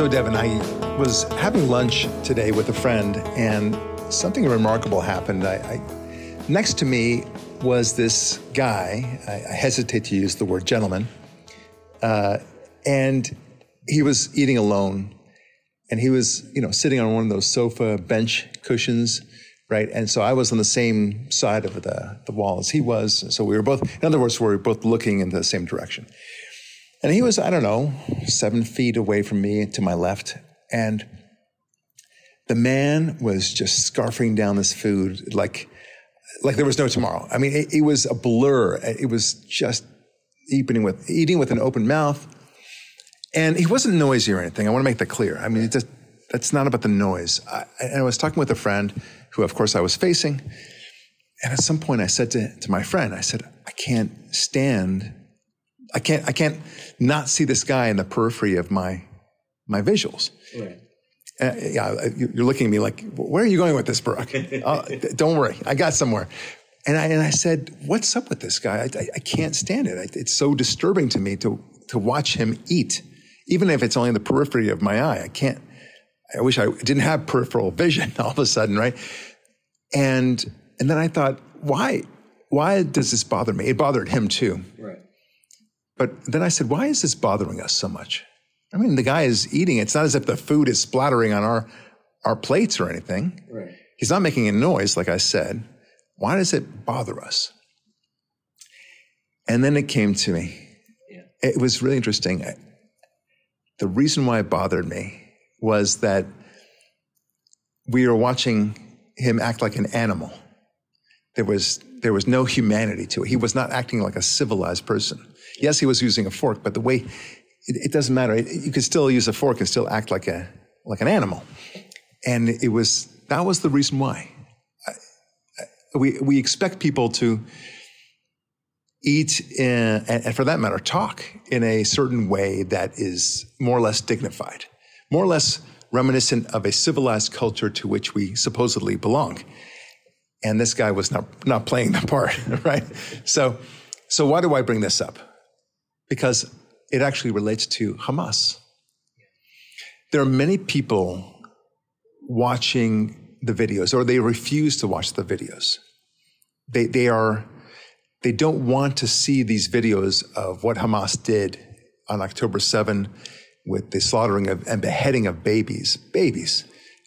So, Devin, I was having lunch today with a friend, and something remarkable happened. I, I next to me was this guy. I, I, hesitate to use the word gentleman, uh, and he was eating alone, and he was, you know, sitting on one of those sofa bench cushions, right? And so I was on the same side of the, the wall as he was. So we were both, in other words, we were both looking in the same direction. And he was, I don't know, seven feet away from me to my left. And the man was just scarfing down this food like, like there was no tomorrow. I mean, it, it was a blur. It was just eating with, eating with an open mouth. And he wasn't noisy or anything. I want to make that clear. I mean, it just, that's not about the noise. I, and I was talking with a friend who, of course, I was facing. And at some point I said to, to my friend, I said, I can't stand I can't I can't not see this guy in the periphery of my my visuals. Right. Uh, yeah, you're looking at me like, where are you going with this, Barak? uh, don't worry, I got somewhere. And I and I said, what's up with this guy? I, I, I can't stand it. it's so disturbing to me to to watch him eat, even if it's only in the periphery of my eye. I can't. I wish I didn't have peripheral vision all of a sudden, right? And and then I thought, why why does this bother me? It bothered him too. Right. But then I said, why is this bothering us so much? I mean, the guy is eating. It's not as if the food is splattering on our, our plates or anything. Right. He's not making a noise, like I said. Why does it bother us? And then it came to me. Yeah. It was really interesting. The reason why it bothered me was that we were watching him act like an animal. There was, there was no humanity to it. He was not acting like a civilized person. Yes, he was using a fork, but the way it, it doesn't matter. It, you could still use a fork and still act like a like an animal. And it was that was the reason why. I, I, we we expect people to eat uh, in, and for that matter, talk in a certain way that is more or less dignified, more or less reminiscent of a civilized culture to which we supposedly belong. And this guy was not, not playing the part, right? So, so why do I bring this up? Because it actually relates to Hamas. There are many people watching the videos, or they refuse to watch the videos. They, they are, they don't want to see these videos of what Hamas did on October 7 with the slaughtering of, and beheading of babies, babies,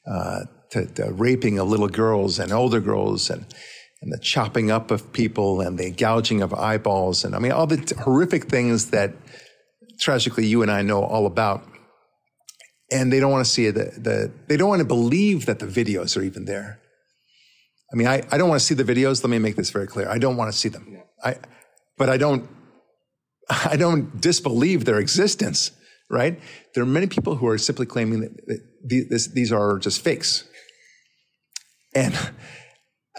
uh, to, to raping of little girls and older girls and, and the chopping up of people and the gouging of eyeballs and I mean all the t- horrific things that tragically you and I know all about. And they don't want to see. The, the, they don't want to believe that the videos are even there. I mean, I, I don't want to see the videos. Let me make this very clear. I don't want to see them. I, but I don't, I don't disbelieve their existence, right? There are many people who are simply claiming that, these, these are just fakes. And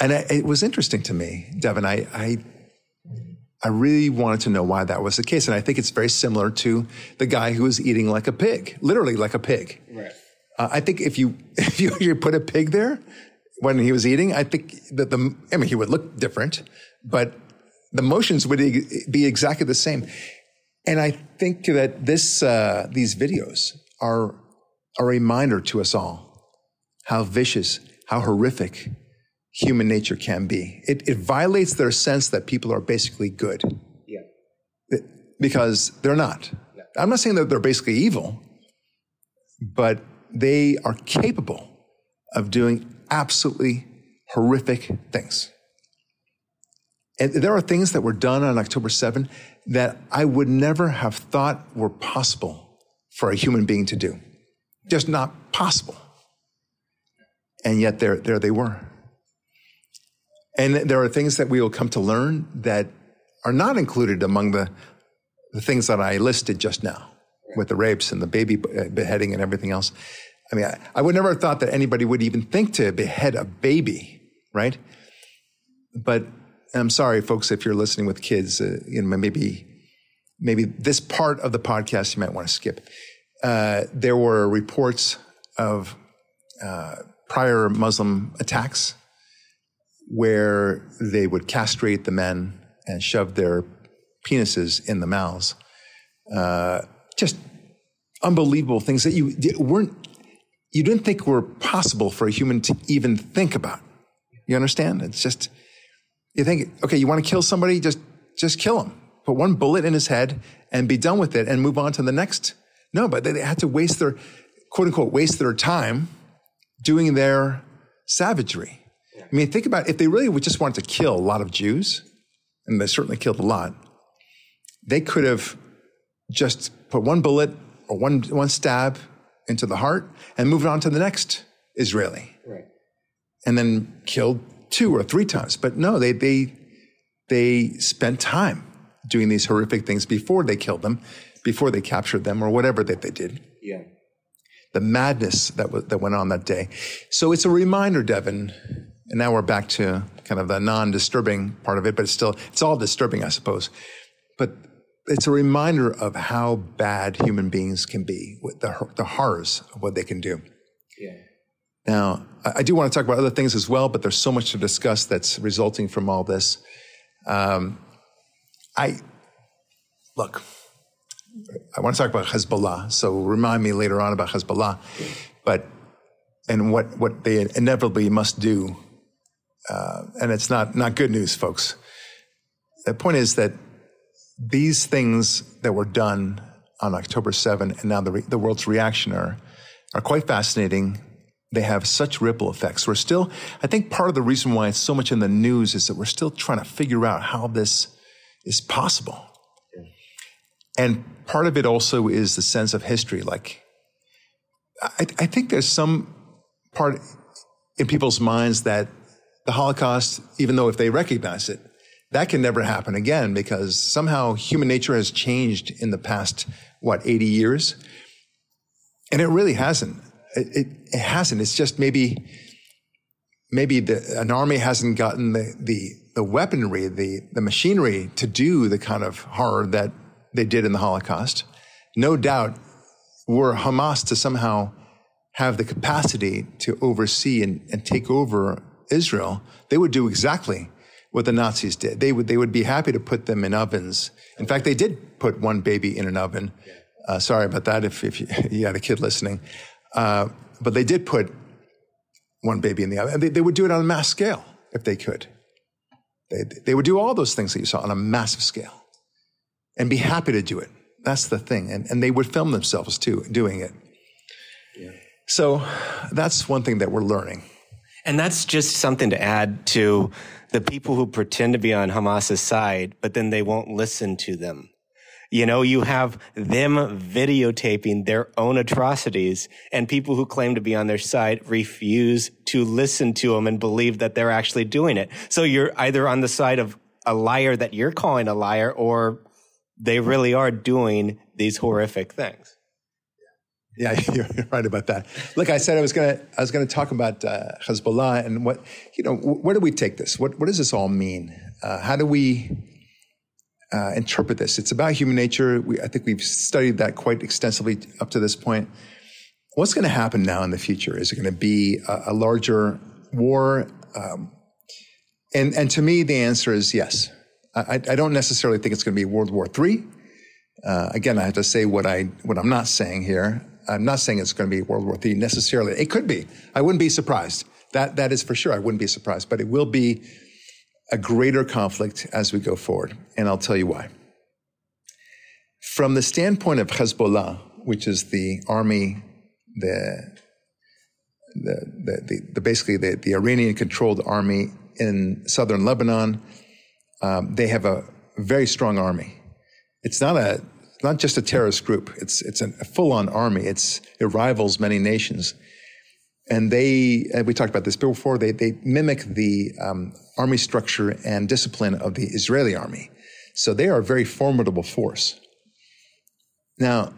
and I, it was interesting to me, Devin. I, I, I really wanted to know why that was the case. And I think it's very similar to the guy who was eating like a pig, literally like a pig. Right. Uh, I think if you, if you, you put a pig there when he was eating, I think that the, I mean, he would look different, but the motions would be exactly the same. And I think that this, uh, these videos are a reminder to us all how vicious, how horrific, human nature can be. It, it violates their sense that people are basically good. Yeah. Because they're not. I'm not saying that they're basically evil, but they are capable of doing absolutely horrific things. And there are things that were done on October 7 that I would never have thought were possible for a human being to do. Just not possible. And yet there, there they were. And there are things that we will come to learn that are not included among the, the things that I listed just now with the rapes and the baby uh, beheading and everything else. I mean, I, I would never have thought that anybody would even think to behead a baby, right? But I'm sorry, folks, if you're listening with kids, uh, you know, maybe, maybe this part of the podcast you might want to skip. Uh, there were reports of uh, prior Muslim attacks where they would castrate the men and shove their penises in the mouths. Uh, just unbelievable things that you weren't, you didn't think were possible for a human to even think about. You understand? It's just, you think, okay, you want to kill somebody? Just, just kill him. Put one bullet in his head and be done with it and move on to the next. No, but they had to waste their, quote unquote, waste their time doing their savagery. I mean, think about it. if they really just wanted to kill a lot of Jews, and they certainly killed a lot, they could have just put one bullet or one, one stab into the heart and moved on to the next Israeli. Right. And then killed two or three times. But no, they, they, they spent time doing these horrific things before they killed them, before they captured them, or whatever that they did. Yeah. The madness that, w- that went on that day. So it's a reminder, Devin, and now we're back to kind of the non-disturbing part of it, but it's still, it's all disturbing, I suppose. But it's a reminder of how bad human beings can be, with the, the horrors of what they can do. Yeah. Now, I do want to talk about other things as well, but there's so much to discuss that's resulting from all this. Um, I look. I want to talk about Hezbollah, so remind me later on about Hezbollah, but and what what they inevitably must do, uh, and it's not not good news, folks. The point is that these things that were done on October 7 and now the, re- the world's reaction are, are quite fascinating. They have such ripple effects. We're still, I think part of the reason why it's so much in the news is that we're still trying to figure out how this is possible. And part of it also is the sense of history. Like, I, I think there's some part in people's minds that the Holocaust, even though if they recognize it, that can never happen again because somehow human nature has changed in the past, what, 80 years? And it really hasn't. It, it, it hasn't. It's just maybe, maybe the, an army hasn't gotten the, the, the weaponry, the, the machinery to do the kind of horror that they did in the Holocaust. No doubt, were Hamas to somehow have the capacity to oversee and, and take over Israel, they would do exactly what the Nazis did. They would, they would be happy to put them in ovens. In fact, they did put one baby in an oven. Uh, sorry about that if, if you, you had a kid listening. Uh, but they did put one baby in the oven. And they, they would do it on a mass scale if they could. They, they would do all those things that you saw on a massive scale and be happy to do it. That's the thing. And, and they would film themselves too doing it. Yeah. So that's one thing that we're learning. And that's just something to add to the people who pretend to be on Hamas's side, but then they won't listen to them. You know, you have them videotaping their own atrocities and people who claim to be on their side refuse to listen to them and believe that they're actually doing it. So you're either on the side of a liar that you're calling a liar or they really are doing these horrific things. Yeah, you're right about that. Look, I said I was going to I was going to talk about uh, Hezbollah and what you know. Where do we take this? What what does this all mean? Uh, how do we uh, interpret this? It's about human nature. We, I think we've studied that quite extensively up to this point. What's going to happen now in the future? Is it going to be a, a larger war? Um, and and to me, the answer is yes. I, I don't necessarily think it's going to be World War III. Uh, again, I have to say what I what I'm not saying here. I'm not saying it's going to be World War III necessarily. It could be. I wouldn't be surprised. That, that is for sure. I wouldn't be surprised, but it will be a greater conflict as we go forward. And I'll tell you why. From the standpoint of Hezbollah, which is the army, the, the, the, the, the basically the, the Iranian controlled army in southern Lebanon, um, they have a very strong army. It's not a not just a terrorist group. It's it's a full-on army. It's it rivals many nations, and they we talked about this before. They they mimic the um, army structure and discipline of the Israeli army, so they are a very formidable force. Now,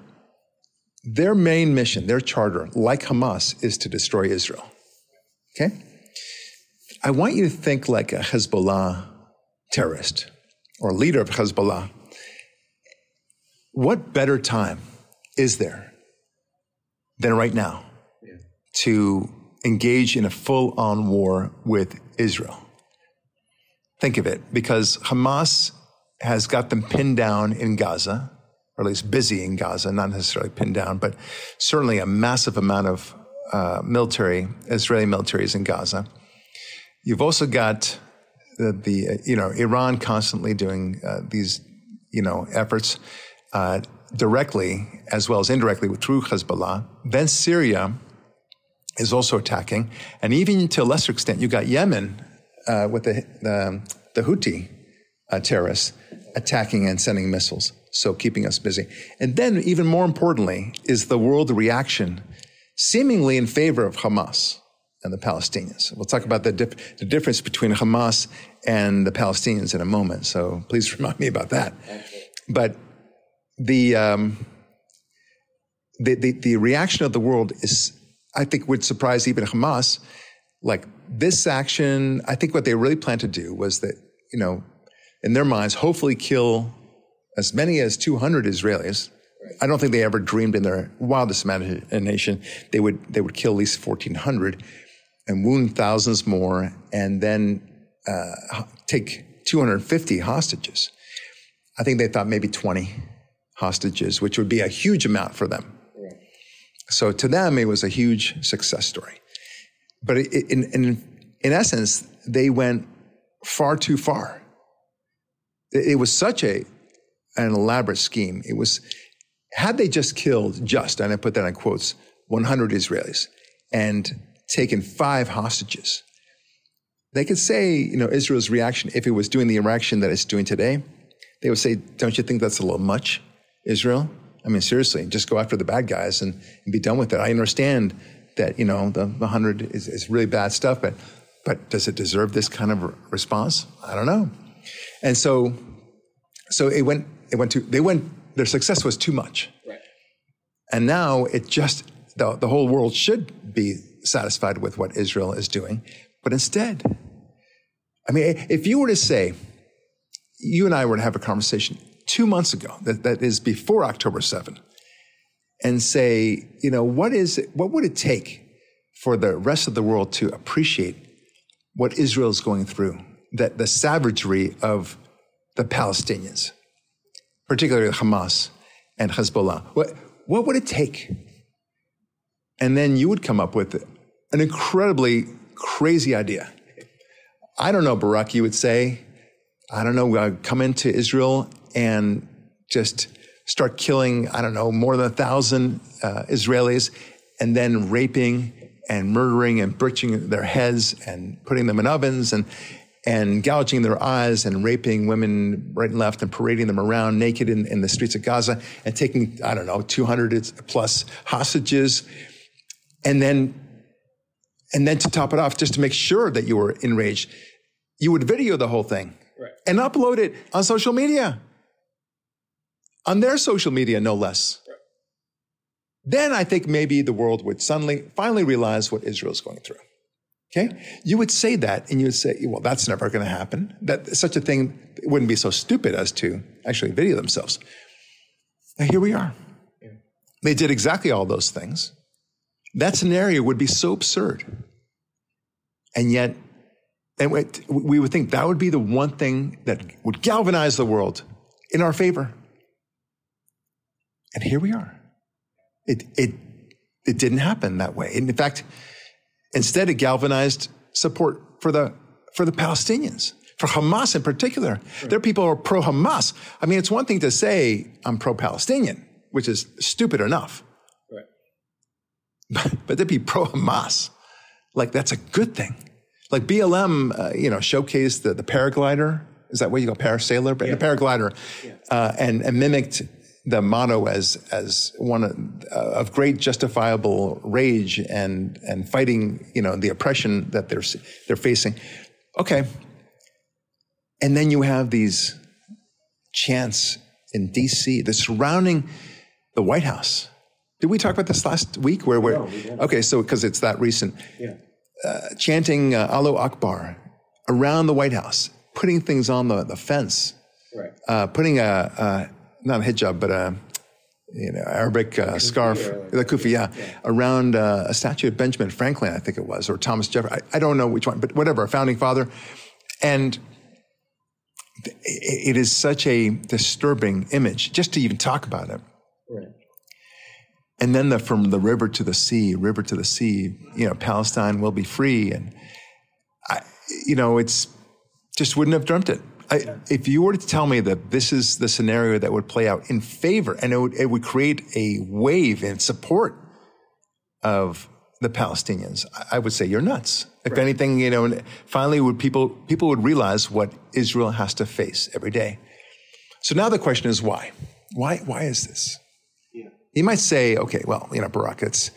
their main mission, their charter, like Hamas, is to destroy Israel. Okay, I want you to think like a Hezbollah terrorist or leader of Hezbollah what better time is there than right now yeah. to engage in a full on war with Israel? Think of it, because Hamas has got them pinned down in Gaza, or at least busy in Gaza, not necessarily pinned down, but certainly a massive amount of uh, military, Israeli military is in Gaza. You've also got the, the uh, you know, Iran constantly doing uh, these, you know, efforts uh, directly as well as indirectly through Hezbollah. Then Syria is also attacking, and even to a lesser extent, you got Yemen uh, with the the, the Houthi uh, terrorists attacking and sending missiles, so keeping us busy. And then, even more importantly, is the world reaction, seemingly in favor of Hamas and the Palestinians. We'll talk about the, dif- the difference between Hamas and the Palestinians in a moment. So please remind me about that. But the, um, the, the, the reaction of the world is, I think, would surprise even Hamas. Like this action, I think what they really planned to do was that, you know, in their minds, hopefully kill as many as 200 Israelis. I don't think they ever dreamed in their wildest imagination they would they would kill at least 1,400 and wound thousands more, and then uh, take 250 hostages. I think they thought maybe 20 hostages, which would be a huge amount for them. So to them, it was a huge success story. But in, in, in essence, they went far too far. It was such a an elaborate scheme. It was had they just killed just, and I put that in quotes, 100 Israelis and taken five hostages, they could say, you know, Israel's reaction, if it was doing the reaction that it's doing today, they would say, don't you think that's a little much, Israel? I mean, seriously, just go after the bad guys and, and be done with it. I understand that, you know, the, the 100 is, is really bad stuff, but, but does it deserve this kind of response? I don't know. And so, so it went, it went to, they went, their success was too much. Right. And now it just, the, the whole world should be satisfied with what Israel is doing. But instead, I mean, if you were to say, you and I were to have a conversation two months ago, that, that is before October 7, and say, you know, what is it, what would it take for the rest of the world to appreciate what Israel is going through, that the savagery of the Palestinians, particularly Hamas and Hezbollah? What, what would it take? And then you would come up with an incredibly crazy idea. I don't know, Barak, you would say, I don't know, uh, come into Israel and just start killing, I don't know, more than a thousand uh, Israelis and then raping and murdering and butchering their heads and putting them in ovens and, and gouging their eyes and raping women right and left and parading them around naked in, in the streets of Gaza and taking, I don't know, 200 plus hostages. And then and then to top it off, just to make sure that you were enraged, you would video the whole thing right. and upload it on social media, on their social media, no less. Right. Then I think maybe the world would suddenly, finally realize what Israel's going through. Okay? You would say that and you would say, well, that's never going to happen. That such a thing wouldn't be so stupid as to actually video themselves. Now here we are. Yeah. They did exactly all those things. That scenario would be so absurd. And yet, and we would think that would be the one thing that would galvanize the world in our favor. And here we are. It, it, it didn't happen that way. In fact, instead, it galvanized support for the, for the Palestinians, for Hamas in particular. Sure. There are people who are pro Hamas. I mean, it's one thing to say, I'm pro Palestinian, which is stupid enough. Right. but they'd be pro Hamas. Like that's a good thing. Like BLM, uh, you know, showcased the, the paraglider. Is that what you call parasailer? Yeah. The paraglider, yeah. uh, and, and mimicked the motto as as one of, uh, of, great justifiable rage and and fighting, you know, the oppression that they're they're facing. Okay, and then you have these chants in D.C. the surrounding the White House did we talk about this last week? Where we're no, okay, so because it's that recent, yeah. uh, chanting uh, Allahu Akbar around the White House, putting things on the, the fence, right. uh, putting a, a, not a hijab but a you know Arabic uh, scarf, the kufiya, yeah. around uh, a statue of Benjamin Franklin, I think it was, or Thomas Jefferson. I, I don't know which one, but whatever, a founding father, and it is such a disturbing image just to even talk about it. Right. And then the, from the river to the sea, river to the sea, you know, Palestine will be free. And, I, you know, it's just wouldn't have dreamt it. I, if you were to tell me that this is the scenario that would play out in favor and it would, it would create a wave in support of the Palestinians, I would say you're nuts. If right. anything, you know, finally would people, people would realize what Israel has to face every day. So now the question is why? Why, why is this? Yeah. You might say, okay, well, you know, Barak, it's,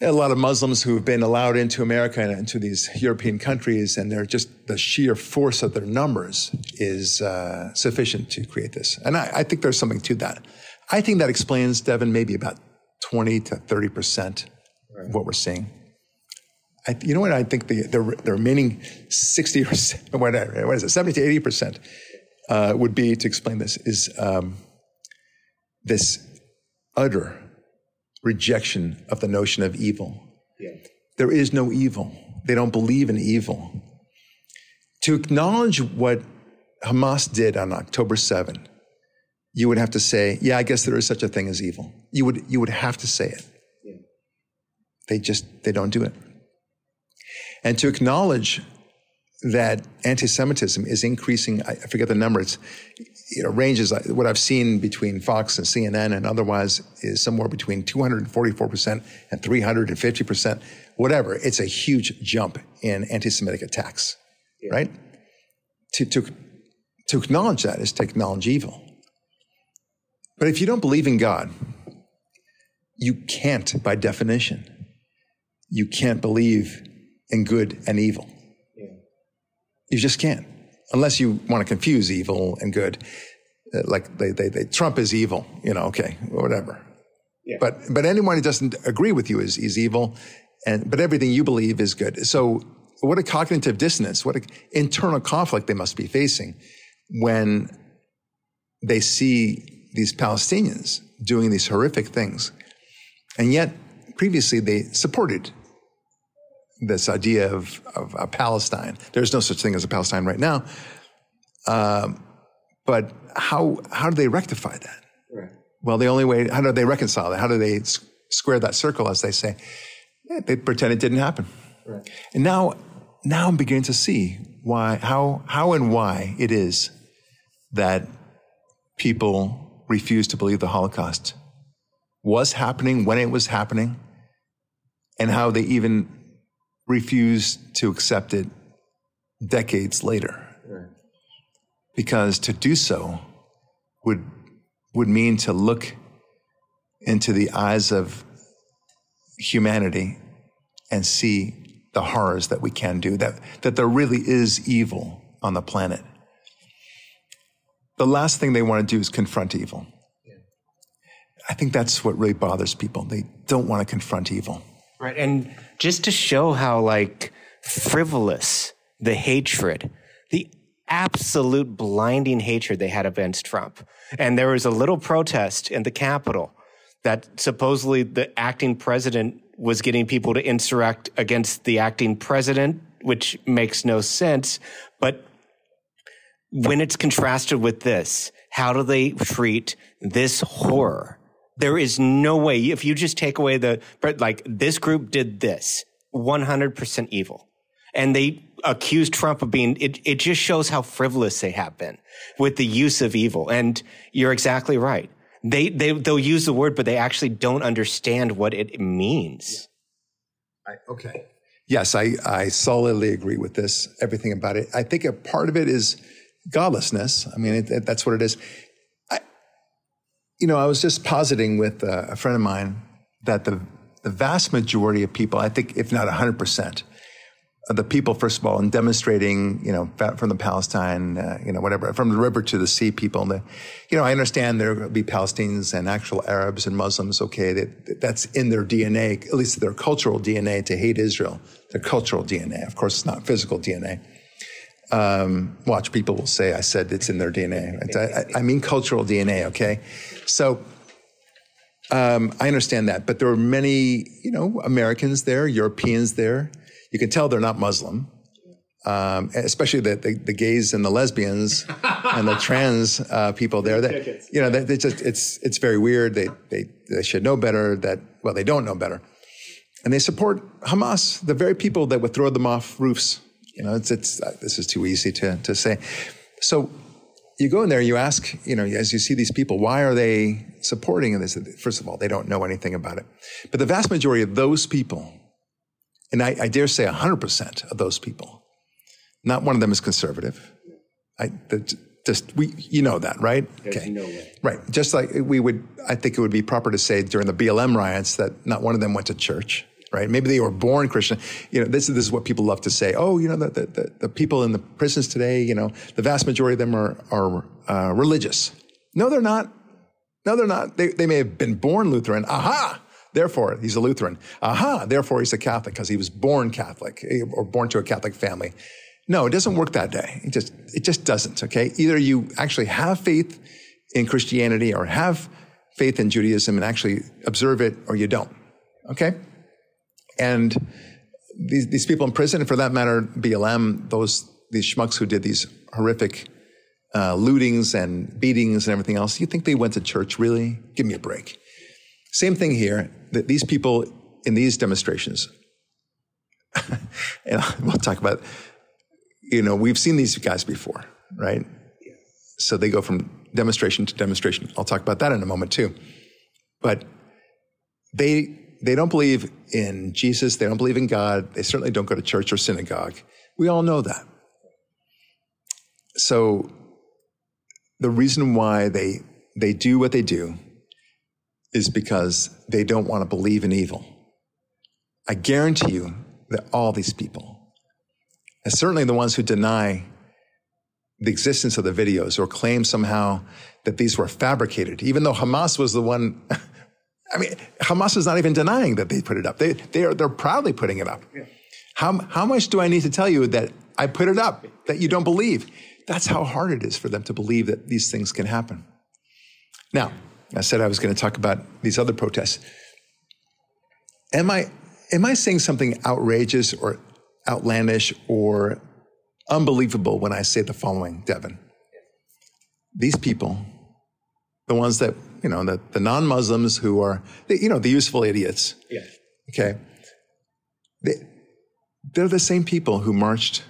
a lot of Muslims who have been allowed into America and into these European countries, and they're just the sheer force of their numbers is uh, sufficient to create this. And I, I, think there's something to that. I think that explains, Devin, maybe about 20 to 30 percent right. of what we're seeing. I, you know what? I think the, the, the remaining 60 or whatever, what is it, 70 to 80 percent uh, would be to explain this is um, this utter rejection of the notion of evil. Yeah. There is no evil. They don't believe in evil. To acknowledge what Hamas did on October 7, you would have to say, yeah, I guess there is such a thing as evil. You would, you would have to say it. Yeah. They just, they don't do it. And to acknowledge that anti-Semitism is increasing, I forget the number, it's, you know, ranges, uh, what I've seen between Fox and CNN and otherwise is somewhere between 244% and 350%, whatever. It's a huge jump in anti-Semitic attacks, yeah. right? To, to, to acknowledge that is to acknowledge evil. But if you don't believe in God, you can't, by definition, you can't believe in good and evil. Yeah. You just can't unless you want to confuse evil and good. Uh, like they, they, they, Trump is evil, you know, okay, whatever. Yeah. But, but anyone who doesn't agree with you is, is evil. And, but everything you believe is good. So what a cognitive dissonance, what an internal conflict they must be facing when they see these Palestinians doing these horrific things. And yet previously they supported this idea of, of a Palestine. There's no such thing as a Palestine right now. Um, but how, how do they rectify that? Right. Well, the only way, how do they reconcile that? How do they square that circle, as they say? Yeah, they pretend it didn't happen. Right. And now, now I'm beginning to see why, how, how and why it is that people refuse to believe the Holocaust was happening when it was happening, and how they even refused to accept it decades later. Because to do so would, would mean to look into the eyes of humanity and see the horrors that we can do, that, that there really is evil on the planet. The last thing they want to do is confront evil. I think that's what really bothers people. They don't want to confront evil. Right. And just to show how like frivolous the hatred, the absolute blinding hatred they had against Trump. And there was a little protest in the Capitol that supposedly the acting president was getting people to insurrect against the acting president, which makes no sense. But when it's contrasted with this, how do they treat this horror? There is no way if you just take away the, like this group did this, 100% evil. And they accuse Trump of being, it, it just shows how frivolous they have been with the use of evil. And you're exactly right. They, they, they'll use the word, but they actually don't understand what it means. I, okay. Yes, I, I solidly agree with this, everything about it. I think a part of it is godlessness. I mean, it, it, that's what it is you know, I was just positing with a, friend of mine that the, the vast majority of people, I think, if not 100%, of the people, first of all, in demonstrating, you know, from the Palestine, uh, you know, whatever, from the river to the sea people, the, you know, I understand there will be Palestinians and actual Arabs and Muslims, okay, that, that's in their DNA, at least their cultural DNA to hate Israel, their cultural DNA. Of course, it's not physical DNA. Um, watch people will say, I said it's in their DNA. I, I mean cultural DNA, okay? So um, I understand that, but there are many, you know, Americans there, Europeans there. You can tell they're not Muslim. um, especially the, the, the gays and the lesbians and the trans uh, people there. That you know, they just it's it's very weird. They they they should know better. That well, they don't know better, and they support Hamas, the very people that would throw them off roofs. You know, it's it's uh, this is too easy to to say. So you go in there, you ask, you know, as you see these people, why are they supporting this? First of all, they don't know anything about it. But the vast majority of those people, and I, I dare say 100% of those people, not one of them is conservative. I, just we, you know that, right? There's okay. no. Right. Just like we would, I think it would be proper to say during the BLM riots that not one of them went to church, right? Maybe they were born Christian. You know, this, is, this is what people love to say. Oh, you know, the, the, the people in the prisons today, you know, the vast majority of them are, are uh, religious. No, they're not. No, they're not. They, they may have been born Lutheran. Aha! Therefore, he's a Lutheran. Aha! Therefore, he's a Catholic because he was born Catholic eh, or born to a Catholic family. No, it doesn't work that day. It just, it just doesn't, okay? Either you actually have faith in Christianity or have faith in Judaism and actually observe it or you don't, okay? And these, these people in prison, and for that matter, BLM, those, these schmucks who did these horrific uh, lootings and beatings and everything else, you think they went to church really? Give me a break. Same thing here, that these people in these demonstrations, and we'll talk about you know, we've seen these guys before, right? So they go from demonstration to demonstration. I'll talk about that in a moment too. But they they don't believe in Jesus, they don't believe in God, they certainly don't go to church or synagogue. We all know that. So the reason why they they do what they do is because they don't want to believe in evil. I guarantee you that all these people and certainly the ones who deny the existence of the videos or claim somehow that these were fabricated, even though Hamas was the one. I mean, Hamas is not even denying that they put it up. They, they are, they're proudly putting it up. Yeah. How, how much do I need to tell you that I put it up, that you don't believe? That's how hard it is for them to believe that these things can happen. Now, I said I was going to talk about these other protests. Am I, am I saying something outrageous or outlandish or unbelievable when I say the following, Devin. These people, the ones that, you know, the, the non Muslims who are, you know, the useful idiots. Yeah. Okay. They, they're the same people who marched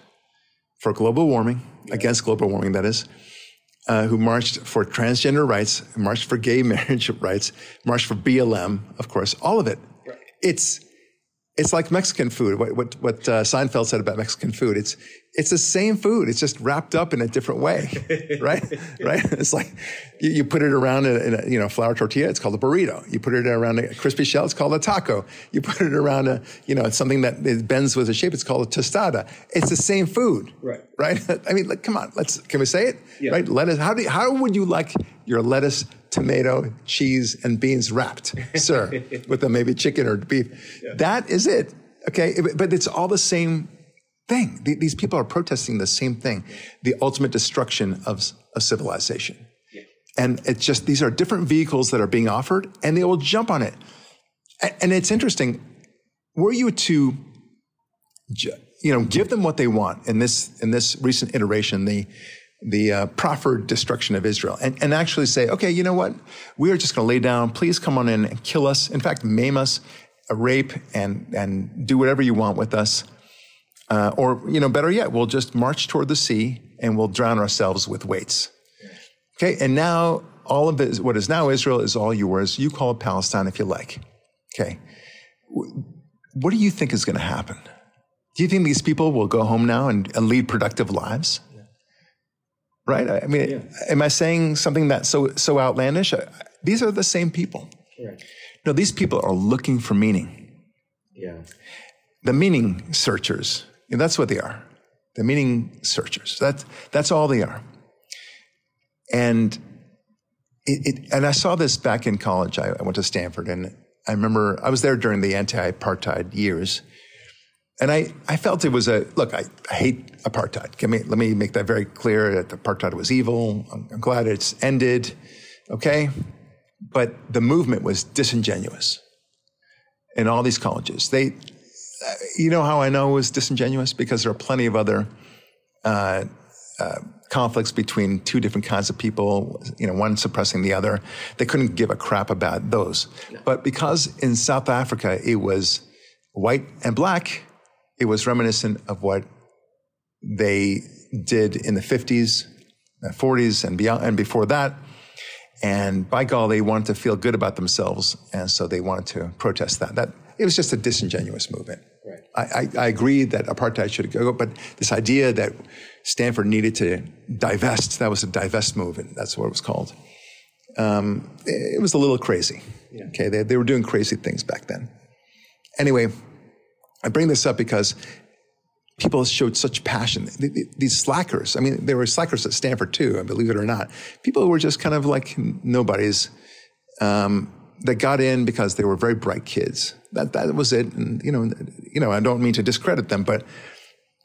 for global warming, against global warming, that is, uh, who marched for transgender rights, marched for gay marriage rights, marched for BLM, of course, all of it. Right. It's, it's like Mexican food. What what, what uh, Seinfeld said about Mexican food. It's it's the same food. It's just wrapped up in a different way, right? right? It's like you, you put it around in a, in a, you know flour tortilla. It's called a burrito. You put it around a crispy shell. It's called a taco. You put it around a you know something that bends with a shape. It's called a tostada. It's the same food, right? Right? I mean, like, come on. Let's can we say it? Yeah. Right? Lettuce. How do you, how would you like your lettuce tomato, cheese, and beans wrapped, sir, with a maybe chicken or beef. Yeah. That is it. Okay. But it's all the same thing. These people are protesting the same thing the ultimate destruction of, a civilization. Yeah. And it's just, these are different vehicles that are being offered, and they will jump on it. And it's interesting. Were you to, you know, give them what they want in this in this recent iteration, the the uh, proffered destruction of Israel and, and actually say, okay, you know what? We are just going to lay down. Please come on in and kill us. In fact, maim us, uh, rape, and, and do whatever you want with us. Uh, or, you know, better yet, we'll just march toward the sea and we'll drown ourselves with weights. Okay. And now all of it, what is now Israel is all yours. You call it Palestine if you like. Okay. What do you think is going to happen? Do you think these people will go home now and, and lead productive lives? Right? I mean, yeah. am I saying something that's so so outlandish? These are the same people. Right. No, these people are looking for meaning. Yeah. The meaning searchers. that's what they are. The meaning searchers. That's that's all they are. And it, it, and I saw this back in college. I, I went to Stanford, and I remember I was there during the anti-apartheid years and I, I felt it was a look. I, I hate apartheid. Let me let me make that very clear. That apartheid was evil. I'm, I'm glad it's ended. Okay, but the movement was disingenuous in all these colleges. They, you know how I know it was disingenuous because there are plenty of other uh, uh, conflicts between two different kinds of people, you know, one suppressing the other. They couldn't give a crap about those. No. But because in South Africa it was white and black, it was reminiscent of what they did in the 50s, 40s, and beyond, and before that. And by golly, they wanted to feel good about themselves, and so they wanted to protest that. That it was just a disingenuous movement. Right. I, I, I agree that apartheid should go, but this idea that Stanford needed to divest, that was a divest movement. That's what it was called. Um, it was a little crazy. Yeah. Okay, they, they were doing crazy things back then. Anyway, I bring this up because people showed such passion. These slackers, I mean, there were slackers at Stanford too, believe it or not. People who were just kind of like nobodies um, that got in because they were very bright kids. That that was it. And you know, you know, I don't mean to discredit them, but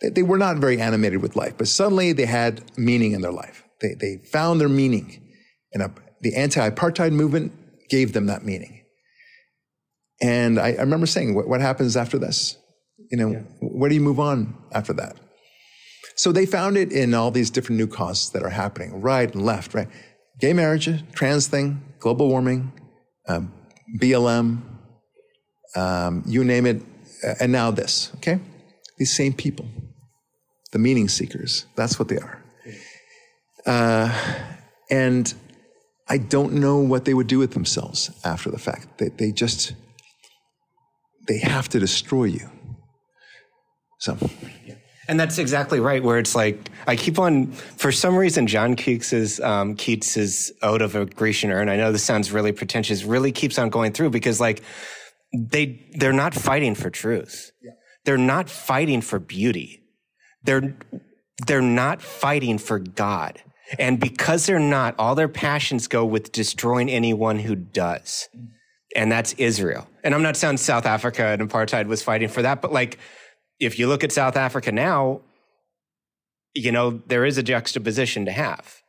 they, they were not very animated with life. But suddenly they had meaning in their life. They they found their meaning, and the anti-apartheid movement gave them that meaning. And I, I remember saying, what, what happens after this? You know, yeah. where do you move on after that? So they found it in all these different new causes that are happening, right and left, right? Gay marriage, trans thing, global warming, um, BLM, um, you name it, and now this, okay? These same people, the meaning seekers, that's what they are. Uh, and I don't know what they would do with themselves after the fact. They, they just, they have to destroy you. So. And that's exactly right. Where it's like I keep on, for some reason, John Keats's um, Keats's Ode of a Grecian Urn. I know this sounds really pretentious. Really keeps on going through because like they they're not fighting for truth. Yeah. They're not fighting for beauty. They're they're not fighting for God. And because they're not, all their passions go with destroying anyone who does. And that's Israel. And I'm not saying South Africa and apartheid was fighting for that, but like if you look at South Africa now, you know, there is a juxtaposition to have.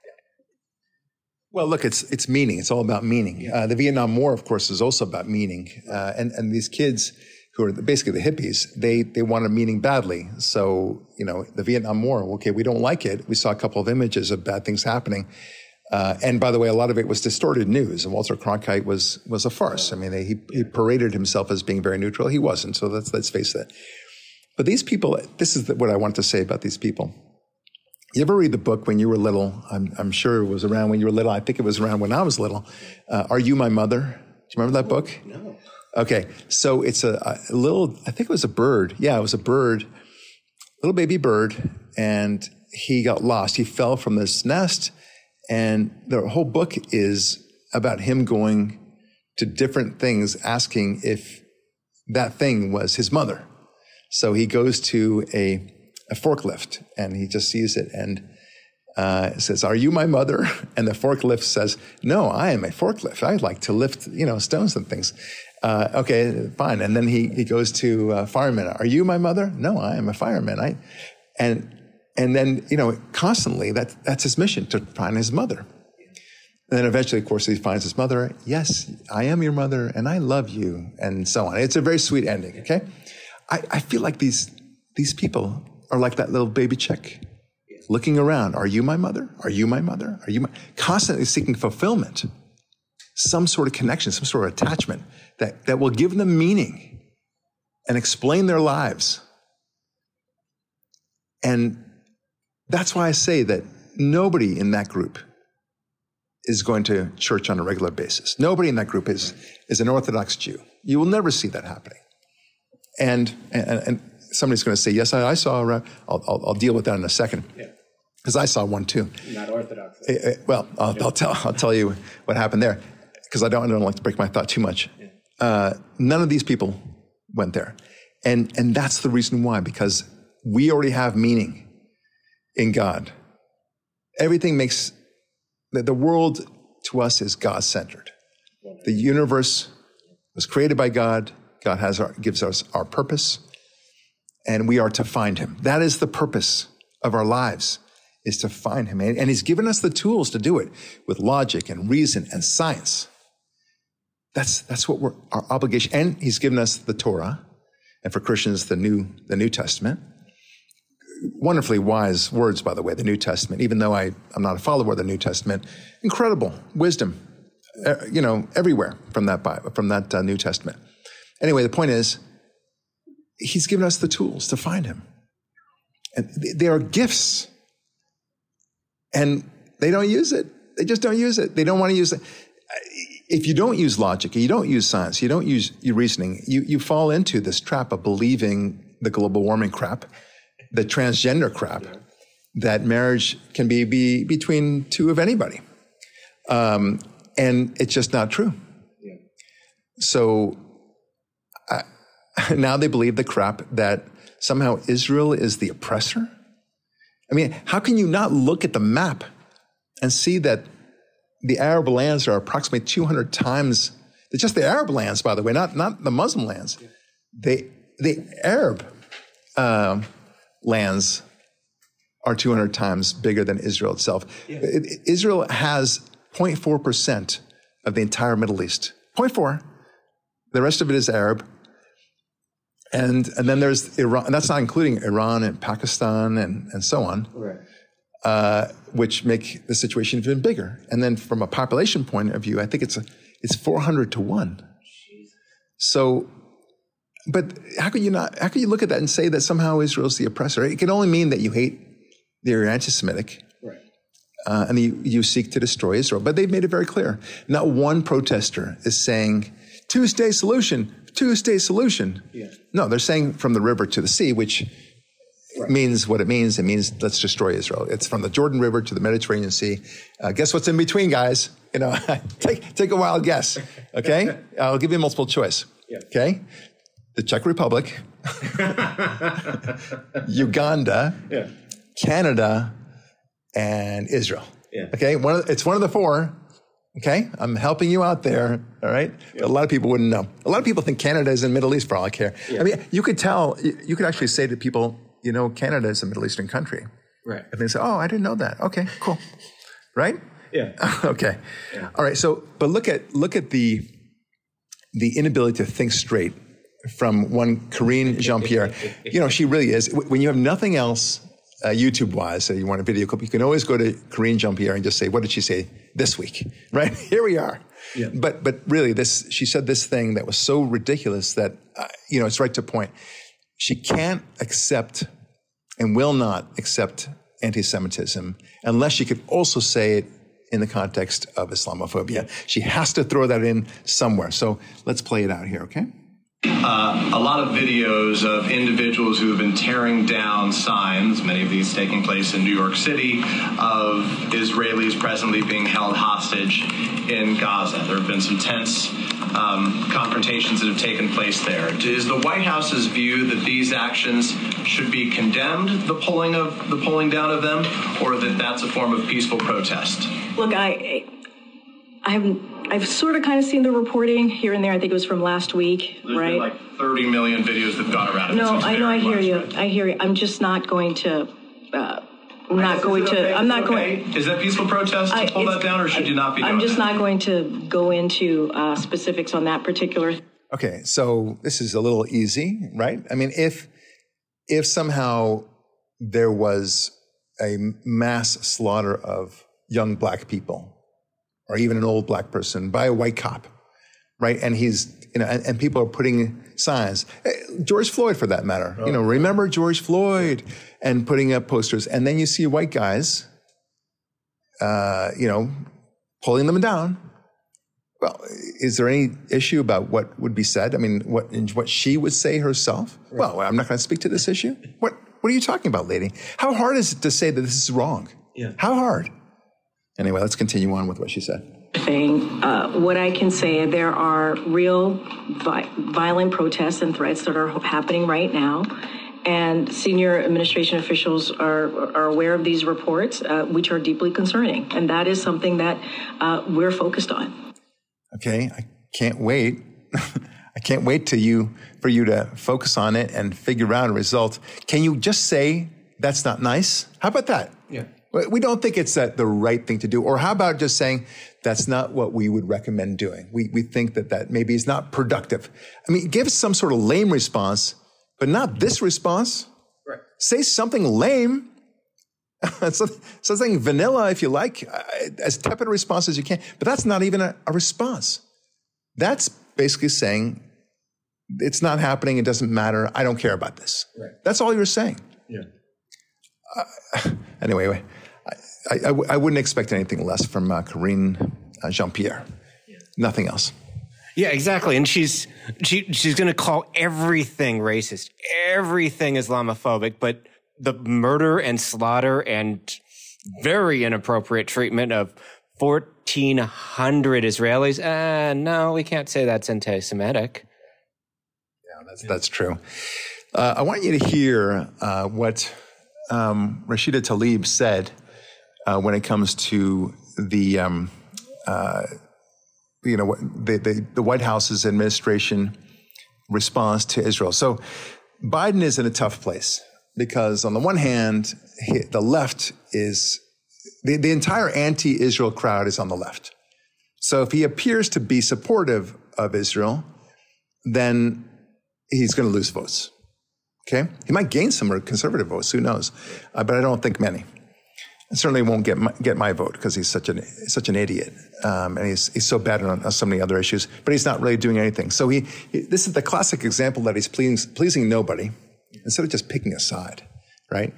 Well, look, it's it's meaning. It's all about meaning. Uh, the Vietnam War, of course, is also about meaning. Uh, and and these kids who are basically the hippies, they they want a meaning badly. So you know, the Vietnam War. Okay, we don't like it. We saw a couple of images of bad things happening. Uh, and by the way, a lot of it was distorted news. And Walter Cronkite was was a farce. I mean, they, he, he paraded himself as being very neutral. He wasn't. So let's let's face it. But these people, this is what I want to say about these people. You ever read the book when you were little? I'm, I'm sure it was around when you were little. I think it was around when I was little. Uh, Are You My Mother? Do you remember that book? No. Okay. So it's a, a little, I think it was a bird. Yeah, it was a bird, little baby bird. And he got lost. He fell from this nest. And the whole book is about him going to different things, asking if that thing was his mother. So he goes to a, a forklift and he just sees it and uh, says, "Are you my mother?" And the forklift says, "No, I am a forklift. I like to lift, you know, stones and things." Uh, okay, fine. And then he he goes to uh, fireman. Are you my mother? No, I am a fireman. I and and then you know constantly that that's his mission to find his mother. And then eventually, of course, he finds his mother. Yes, I am your mother, and I love you, and so on. It's a very sweet ending. Okay. I, I feel like these, these people are like that little baby chick looking around. Are you my mother? Are you my mother? Are you my, constantly seeking fulfillment, some sort of connection, some sort of attachment that, that will give them meaning and explain their lives. And that's why I say that nobody in that group is going to church on a regular basis. Nobody in that group is, is an Orthodox Jew. You will never see that happening. And, and, and somebody's going to say, yes, I, I saw, I'll, I'll, I'll, deal with that in a second. Because I saw one too. Not Orthodox. Uh, well, I'll, yeah. I'll, tell, I'll tell you what happened there. Because I don't, I don't like to break my thought too much. Yeah. Uh, none of these people went there. And, and that's the reason why, because we already have meaning in God. Everything makes, the, the world to us is God centered. The universe was created by God God has our, gives us our purpose, and we are to find Him. That is the purpose of our lives, is to find Him. And He's given us the tools to do it with logic and reason and science. That's, that's what we're, our obligation. And He's given us the Torah, and for Christians, the New, the New Testament. wonderfully wise words, by the way, the New Testament, even though I, I'm not a follower of the New Testament. Incredible wisdom, uh, you know, everywhere from that, Bible, from that uh, New Testament. Anyway, the point is, he's given us the tools to find him. And they are gifts. And they don't use it. They just don't use it. They don't want to use it. If you don't use logic, you don't use science, you don't use your reasoning, you, you fall into this trap of believing the global warming crap, the transgender crap, yeah. that marriage can be, be between two of anybody. Um, and it's just not true. Yeah. So now they believe the crap that somehow Israel is the oppressor. I mean, how can you not look at the map and see that the Arab lands are approximately 200 times, just the Arab lands, by the way, not, not the Muslim lands. They, the Arab uh, lands are 200 times bigger than Israel itself. Yeah. Israel has 0.4% of the entire Middle East. 0.4. The rest of it is Arab. And, and then there's Iran, and that's not including Iran and Pakistan and, and so on, right. uh, which make the situation even bigger. And then from a population point of view, I think it's, a, it's 400 to 1. So but how could you not? How could you look at that and say that somehow Israel's the oppressor? It can only mean that you hate, they're anti-Semitic, right. uh, and you, you seek to destroy Israel. But they've made it very clear. Not one protester is saying two-state solution, two-state solution. Yeah. No, they're saying from the river to the sea, which right. means what it means. It means let's destroy Israel. It's from the Jordan River to the Mediterranean Sea. Uh, guess what's in between, guys? You know, take take a wild guess. Okay, I'll give you a multiple choice. Yeah. Okay, the Czech Republic, Uganda, yeah. Canada, and Israel. Yeah. Okay, one of, it's one of the four. Okay, I'm helping you out there. All right, yeah. a lot of people wouldn't know. A lot of people think Canada is in the Middle East for all I care. Yeah. I mean, you could tell. You could actually say to people, you know, Canada is a Middle Eastern country. Right. And they say, oh, I didn't know that. Okay, cool. Right. Yeah. okay. Yeah. All right. So, but look at look at the the inability to think straight from one Karine Jean Pierre. you know, she really is. When you have nothing else uh, YouTube wise, so you want a video clip, you can always go to Karine Jean Pierre and just say, what did she say this week? Right? Here we are. Yeah. But, but really, this, she said this thing that was so ridiculous that, uh, you know, it's right to point. She can't accept and will not accept anti Semitism unless she could also say it in the context of Islamophobia. She has to throw that in somewhere. So let's play it out here, okay? Uh, a lot of videos of individuals who have been tearing down signs, many of these taking place in New York City, of Israelis presently being held hostage in Gaza. There have been some tense um, confrontations that have taken place there. Is the White House's view that these actions should be condemned, the pulling of the pulling down of them, or that that's a form of peaceful protest? Look, I, I haven't I've sort of kind of seen the reporting here and there. I think it was from last week, There's right? Been like 30 million videos that have gone around. No, I know. I hear you. Right? I hear you. I'm just not going to. Uh, I'm not going to. Okay? I'm not okay? going. Is that peaceful protest to I, pull that down, or should I, you not be? I'm just that? not going to go into uh, specifics on that particular. Okay, so this is a little easy, right? I mean, if if somehow there was a mass slaughter of young black people or even an old black person by a white cop, right? And he's, you know, and, and people are putting signs. Eh, George Floyd, for that matter, oh, you know, remember George Floyd, and putting up posters. And then you see white guys, uh, you know, pulling them down. Well, is there any issue about what would be said? I mean, what what she would say herself? Right. Well, I'm not going to speak to this issue. What What are you talking about, lady? How hard is it to say that this is wrong? Yeah. How hard? Anyway, let's continue on with what she said. Thing, uh, what I can say, there are real vi- violent protests and threats that are happening right now. And senior administration officials are, are aware of these reports, uh, which are deeply concerning. And that is something that uh, we're focused on. Okay, I can't wait. I can't wait to you for you to focus on it and figure out a result. Can you just say that's not nice? How about that? Yeah. We don't think it's that the right thing to do. Or how about just saying that's not what we would recommend doing? We, we think that that maybe is not productive. I mean, give some sort of lame response, but not this response. Right. Say something lame. something vanilla, if you like, uh, as tepid a response as you can. But that's not even a, a response. That's basically saying it's not happening. It doesn't matter. I don't care about this. Right. That's all you're saying. Yeah. Uh, anyway, I, I, I, wouldn't expect anything less from uh, Karine uh, Jean Pierre. Yeah. Nothing else. Yeah, exactly. And she's she she's going to call everything racist, everything Islamophobic, but the murder and slaughter and very inappropriate treatment of 1,400 Israelis. Uh, no, we can't say that's anti-Semitic. Yeah, that's that's true. Uh, I want you to hear uh, what um, Rashida Tlaib said uh, when it comes to the um, uh, you know the, the, the White House's administration response to Israel. So Biden is in a tough place because on the one hand, he, the left is the, the entire anti-Israel crowd is on the left. So if he appears to be supportive of Israel, then he's going to lose votes. Okay, he might gain some conservative votes. Who knows? Uh, but I don't think many certainly won't get my, get my vote because he's such an such an idiot, um, and he's he's so bad on, on, so many other issues. But he's not really doing anything. So he, he this is the classic example that he's pleasing pleasing nobody instead of just picking a side, right?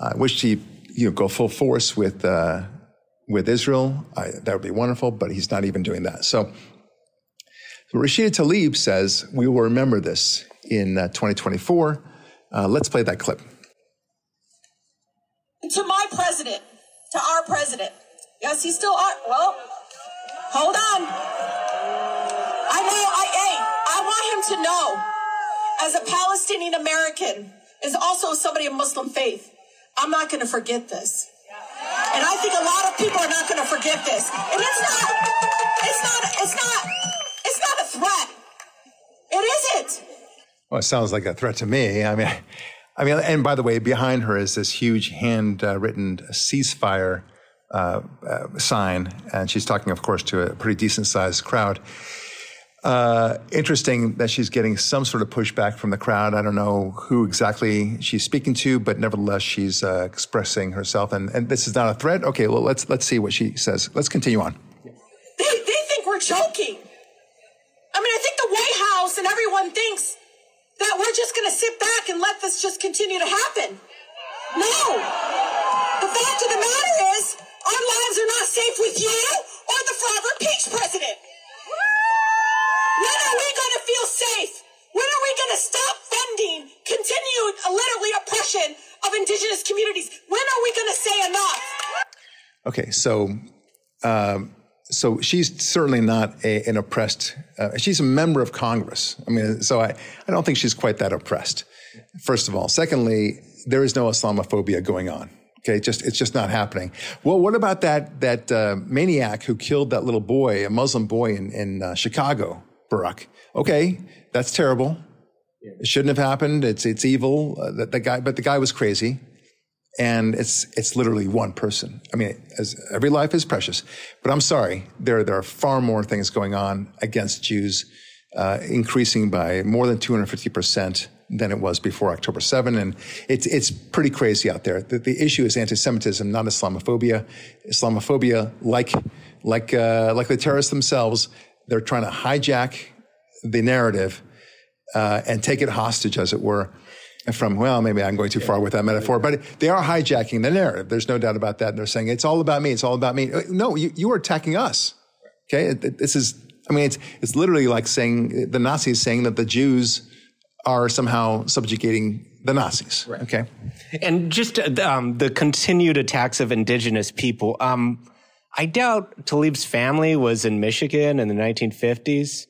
I wish he you know go full force with uh, with Israel. I, that would be wonderful, but he's not even doing that. So. so Rashida Tlaib says we will remember this in uh, 2024. Uh, let's play that clip to my president, to our president. Yes, he's still on. Well, hold on. I know, I, hey, I want him to know, as a Palestinian American, is also somebody of Muslim faith, I'm not going to forget this. And I think a lot of people are not going to forget this. And it's not, it's not, it's not, it's not a threat. It isn't. Well, it sounds like a threat to me. I mean, I mean, and by the way, behind her is this huge handwritten ceasefire uh, uh, sign, and she's talking, of course, to a pretty decent-sized crowd. Uh, interesting that she's getting some sort of pushback from the crowd. I don't know who exactly she's speaking to, but nevertheless, she's uh, expressing herself. And, and this is not a threat. Okay, well, let's let's see what she says. Let's continue on. They, they think we're joking. I mean, I think the White House and everyone thinks that we're just going to sit back and let this just continue to happen. No. The fact of the matter is, our lives are not safe with you or the forever peach president. When are we going to feel safe? When are we going to stop funding continued, literally, oppression of indigenous communities? When are we going to say enough? Okay, so um, so she's certainly not a, an oppressed. Uh, she's a member of Congress. I mean, so I, I don't think she's quite that oppressed. First of all, secondly, there is no Islamophobia going on. Okay, just it's just not happening. Well, what about that that uh, maniac who killed that little boy, a Muslim boy in in uh, Chicago, Barak? Okay, that's terrible. It shouldn't have happened. It's it's evil. Uh, that the guy, but the guy was crazy and it's it's literally one person. I mean, as every life is precious, but I'm sorry, there there are far more things going on against Jews, uh, increasing by more than 250 percent than it was before October 7, and it's it's pretty crazy out there. The, the issue is anti-Semitism, not Islamophobia. Islamophobia, like like uh, like the terrorists themselves, they're trying to hijack the narrative uh, and take it hostage, as it were from, well, maybe I'm going too far with that metaphor, but they are hijacking the narrative. There's no doubt about that. And they're saying, it's all about me. It's all about me. Uh, no, you, you are attacking us. Okay. This is, I mean, it's, it's literally like saying the Nazis saying that the Jews are somehow subjugating the Nazis. Right. Okay. And just um, the continued attacks of indigenous people. Um, I doubt Tlaib's family was in Michigan in the 1950s.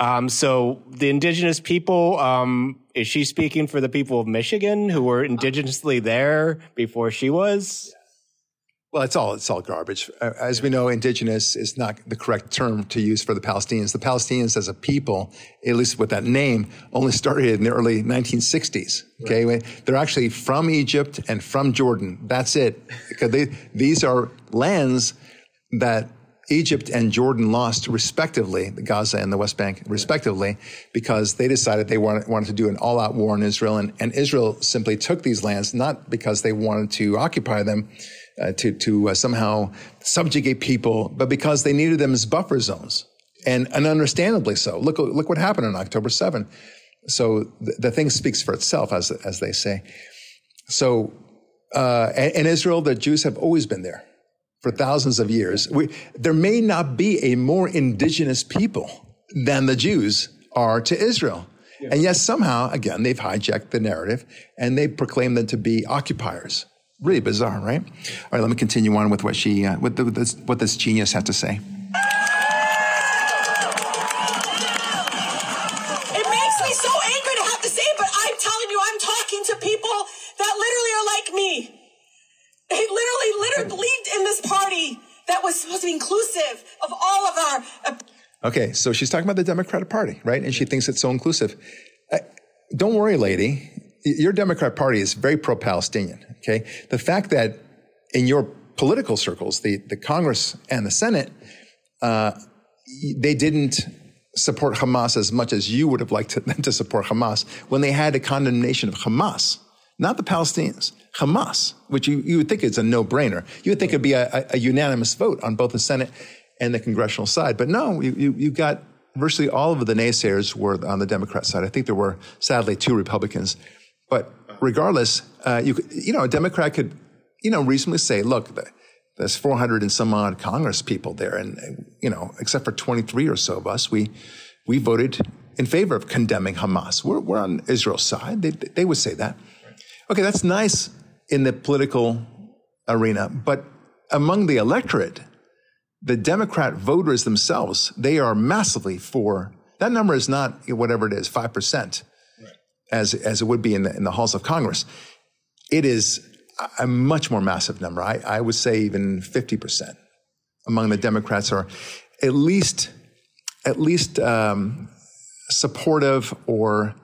Um, so the indigenous people, um, is she speaking for the people of Michigan who were indigenously there before she was? Well, it's all it's all garbage. Uh, as we know, indigenous is not the correct term to use for the Palestinians. The Palestinians, as a people, at least with that name, only started in the early 1960s. Okay, right. they're actually from Egypt and from Jordan. That's it. Because they, these are lands that Egypt and Jordan lost respectively, Gaza and the West Bank respectively, because they decided they wanted, wanted to do an all-out war on Israel, and, and Israel simply took these lands not because they wanted to occupy them, uh, to to uh, somehow subjugate people, but because they needed them as buffer zones, and and understandably so. Look look what happened on October 7. So the, the thing speaks for itself, as as they say. So uh, in Israel, the Jews have always been there for thousands of years. We, there may not be a more indigenous people than the Jews are to Israel. Yeah. And yet somehow, again, they've hijacked the narrative and they proclaim them to be occupiers. Really bizarre, right? All right, let me continue on with what she, uh, what, the, this, what this genius had to say. It makes me so angry to have to say, but I'm telling you, I'm talking to people that literally are like me. They literally, literally believed in this party that was supposed to be inclusive of all of our. Uh, okay, so she's talking about the Democratic Party, right? And she thinks it's so inclusive. Uh, don't worry, lady. Your Democrat Party is very pro Palestinian, okay? The fact that in your political circles, the, the Congress and the Senate, uh, they didn't support Hamas as much as you would have liked them to support Hamas when they had a condemnation of Hamas not the Palestinians, Hamas, which you, you would think is a no brainer. You would think it'd be a, a, a, unanimous vote on both the Senate and the congressional side. But no, you, you, you got virtually all of the naysayers were on the Democrat side. I think there were sadly two Republicans. But regardless, uh, you, you know, a Democrat could, you know, reasonably say, look, there's 400 and some odd Congress people there. And, you know, except for 23 or so of us, we, we voted in favor of condemning Hamas. We're, we're on Israel's side. They, they would say that. Okay, that's nice in the political arena, but among the electorate, the Democrat voters themselves, they are massively for that number is not whatever it is, 5%, right. as, as it would be in the, in the halls of Congress. It is a much more massive number. I, I would say even 50% among the Democrats are at least, at least um, supportive or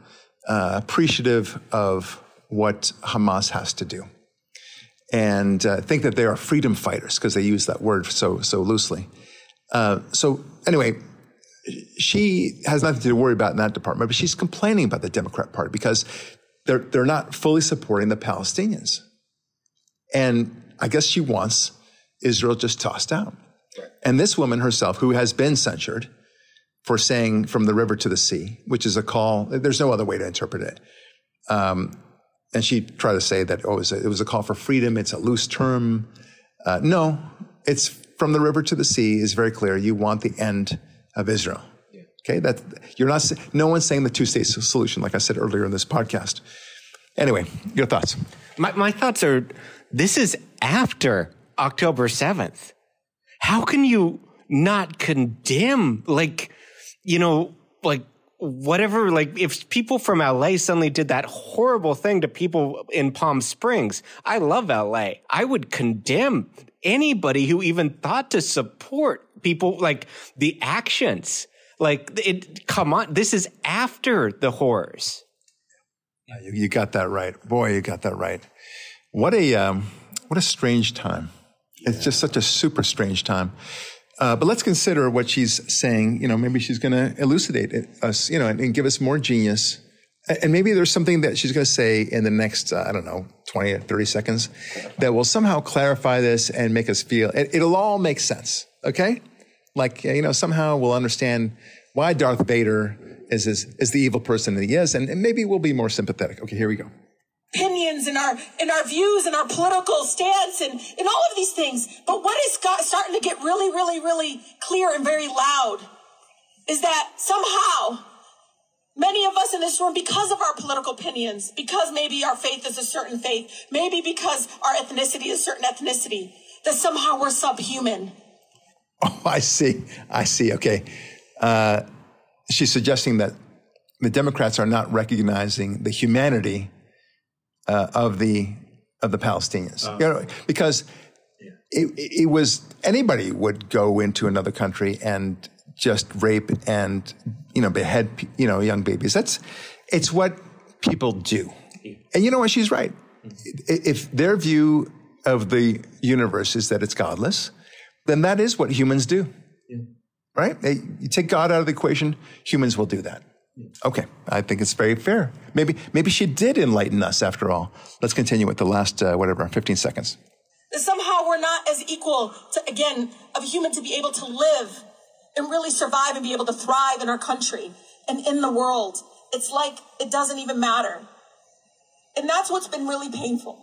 uh, appreciative of what Hamas has to do and uh, think that they are freedom fighters because they use that word so, so loosely. Uh, so, anyway, she has nothing to worry about in that department, but she's complaining about the Democrat Party because they're, they're not fully supporting the Palestinians. And I guess she wants Israel just tossed out. And this woman herself, who has been censured for saying from the river to the sea, which is a call, there's no other way to interpret it. Um, and she tried to say that, oh, it was a, it was a call for freedom. It's a loose term. Uh, no, it's from the river to the sea is very clear. You want the end of Israel. Yeah. Okay, that you're not. No one's saying the two-state solution, like I said earlier in this podcast. Anyway, your thoughts? My, my thoughts are: this is after October seventh. How can you not condemn, like, you know, like whatever, like if people from LA suddenly did that horrible thing to people in Palm Springs, I love LA. I would condemn anybody who even thought to support people like the actions. Like it, come on, this is after the horrors. You, you got that right, boy. You got that right. What a um, what a strange time. It's just such a super strange time. Uh, but let's consider what she's saying. You know, maybe she's going to elucidate us, you know, and, and, give us more genius. And maybe there's something that she's going to say in the next, uh, I don't know, 20 or 30 seconds that will somehow clarify this and make us feel it, it'll all make sense. Okay. Like, you know, somehow we'll understand why Darth Vader is, is, is the evil person that he is. And, and maybe we'll be more sympathetic. Okay. Here we go opinions and our and our views and our political stance and, and all of these things. But what is got, starting to get really, really, really clear and very loud is that somehow many of us in this room, because of our political opinions, because maybe our faith is a certain faith, maybe because our ethnicity is a certain ethnicity, that somehow we're subhuman. Oh, I see. I see. Okay. Uh, she's suggesting that the Democrats are not recognizing the humanity uh, of the of the Palestinians. Uh, you know, because yeah. it, it was anybody would go into another country and just rape and you know behead you know young babies. That's it's what people do. And you know what? She's right. If their view of the universe is that it's godless, then that is what humans do. Right? They- You take God out of the equation, humans will do that. Okay, I think it's very fair. Maybe, maybe she did enlighten us after all. Let's continue with the last, uh, whatever, 15 seconds. somehow we're not as equal to, again, of a human to be able to live and really survive and be able to thrive in our country and in the world. It's like it doesn't even matter. And that's what's been really painful.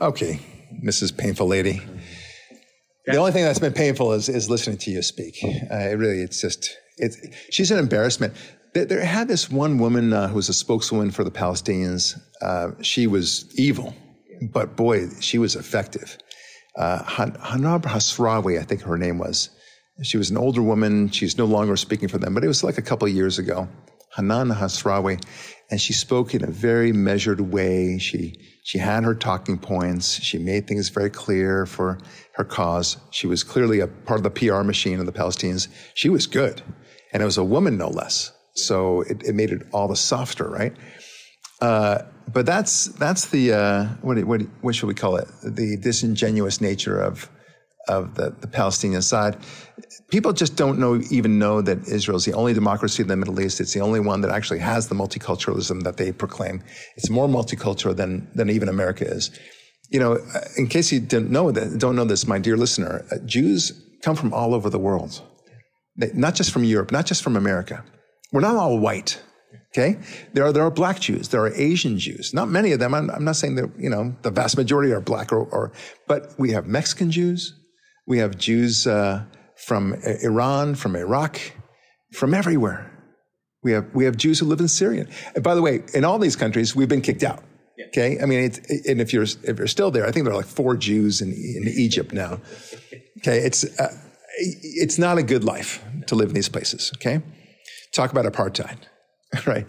Okay, Mrs. Painful Lady. The only thing that's been painful is, is listening to you speak. Uh, it really, it's just, it's, she's an embarrassment. There, had this one woman uh, who was a spokeswoman for the Palestinians. Uh, she was evil, but boy, she was effective. Uh, Han- Hanan Ashrawi, I think her name was. She was an older woman. She's no longer speaking for them, but it was like a couple of years ago. Hanan Ashrawi, and she spoke in a very measured way. She she had her talking points. She made things very clear for her cause. She was clearly a part of the PR machine of the Palestinians. She was good, and it was a woman no less. So it, it made it all the softer, right? Uh, but that's that's the uh, what what what should we call it? The disingenuous nature of of the, the Palestinian side. People just don't know even know that Israel is the only democracy in the Middle East. It's the only one that actually has the multiculturalism that they proclaim. It's more multicultural than than even America is. You know, uh, in case you didn't know that, don't know this, my dear listener, uh, Jews come from all over the world, they, not just from Europe, not just from America. We're not all white. Okay, there are there are black Jews, there are Asian Jews. Not many of them. I'm, I'm not saying that you know the vast majority are black or, or but we have Mexican Jews, we have Jews uh, from Iran, from Iraq, from everywhere. We have we have Jews who live in Syria. And by the way, in all these countries, we've been kicked out. Okay, I mean, it's, and if you're if you're still there, I think there are like four Jews in in Egypt now. Okay, it's uh, it's not a good life to live in these places. Okay, talk about apartheid, right?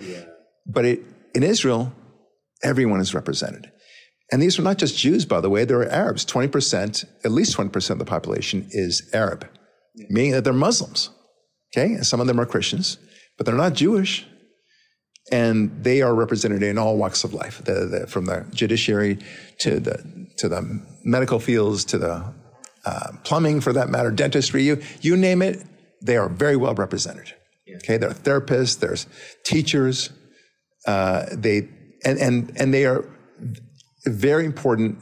But it, in Israel, everyone is represented. And these are not just Jews, by the way, there are Arabs. 20%, at least 20% of the population is Arab, meaning that they're Muslims. Okay? And some of them are Christians, but they're not Jewish. And they are represented in all walks of life, the, the, from the judiciary to the, to the medical fields to the uh, plumbing, for that matter, dentistry, you, you name it, they are very well represented. Okay? There are therapists, there's teachers, uh, they, and, and, and they are very important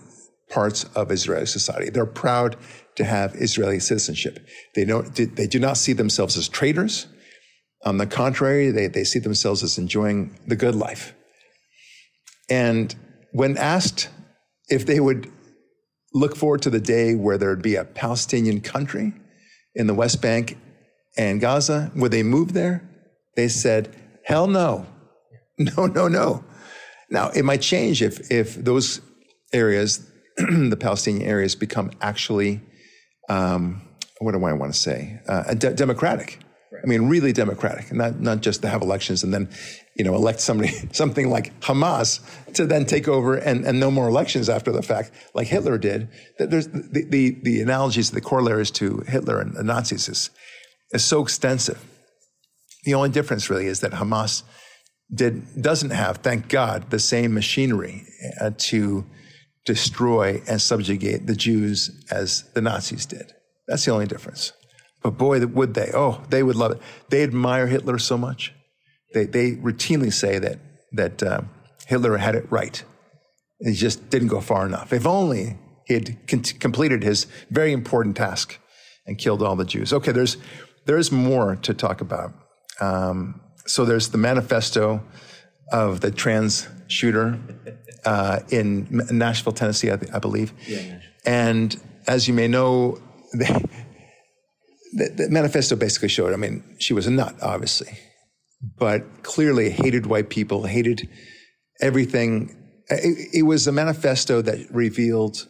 parts of Israeli society. They're proud to have Israeli citizenship. They don't, they do not see themselves as traitors. On the contrary, they, they see themselves as enjoying the good life. And when asked if they would look forward to the day where there would be a Palestinian country in the West Bank and Gaza, would they move there? They said, hell no. No, no, no. Now, it might change if, if those areas, the Palestinian areas, become actually, um, what do I want to say, uh, de- democratic. I mean, really democratic, not, not just to have elections and then, you know, elect somebody, something like Hamas to then take over and, and no more elections after the fact, like Hitler did. There's the, the, the analogies, the corollaries to Hitler and the Nazis is, is so extensive. The only difference really is that Hamas did, doesn't have, thank God, the same machinery uh, to destroy and subjugate the Jews as the Nazis did. That's the only difference. But boy, would they? Oh, they would love it. They admire Hitler so much. They, they routinely say that, that uh, Hitler had it right. He just didn't go far enough. If only he had con- completed his very important task and killed all the Jews. Okay, there's, there's more to talk about. Um, so there's the manifesto of the trans shooter uh, in Nashville, Tennessee, I, I believe. and as you may know, they, the, the manifesto basically showed, I mean, she was a nut, obviously, but clearly hated white people, hated everything. It, it was a manifesto that revealed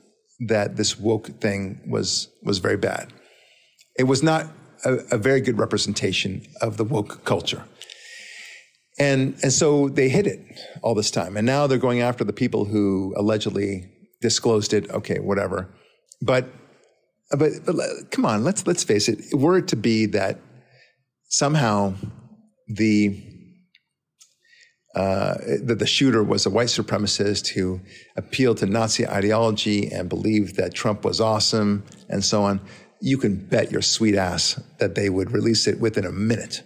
that this woke thing was, was very bad. It was not a, a very good representation of the woke culture. And, and so they hid it all this time. And now they're going after the people who allegedly disclosed it. Okay, whatever. But, but, but come on, let's, let's face it. Were it to be that somehow the, uh, the shooter was a white supremacist who appealed to Nazi ideology and believed that Trump was awesome and so on, you can bet your sweet ass that they would release it within a minute.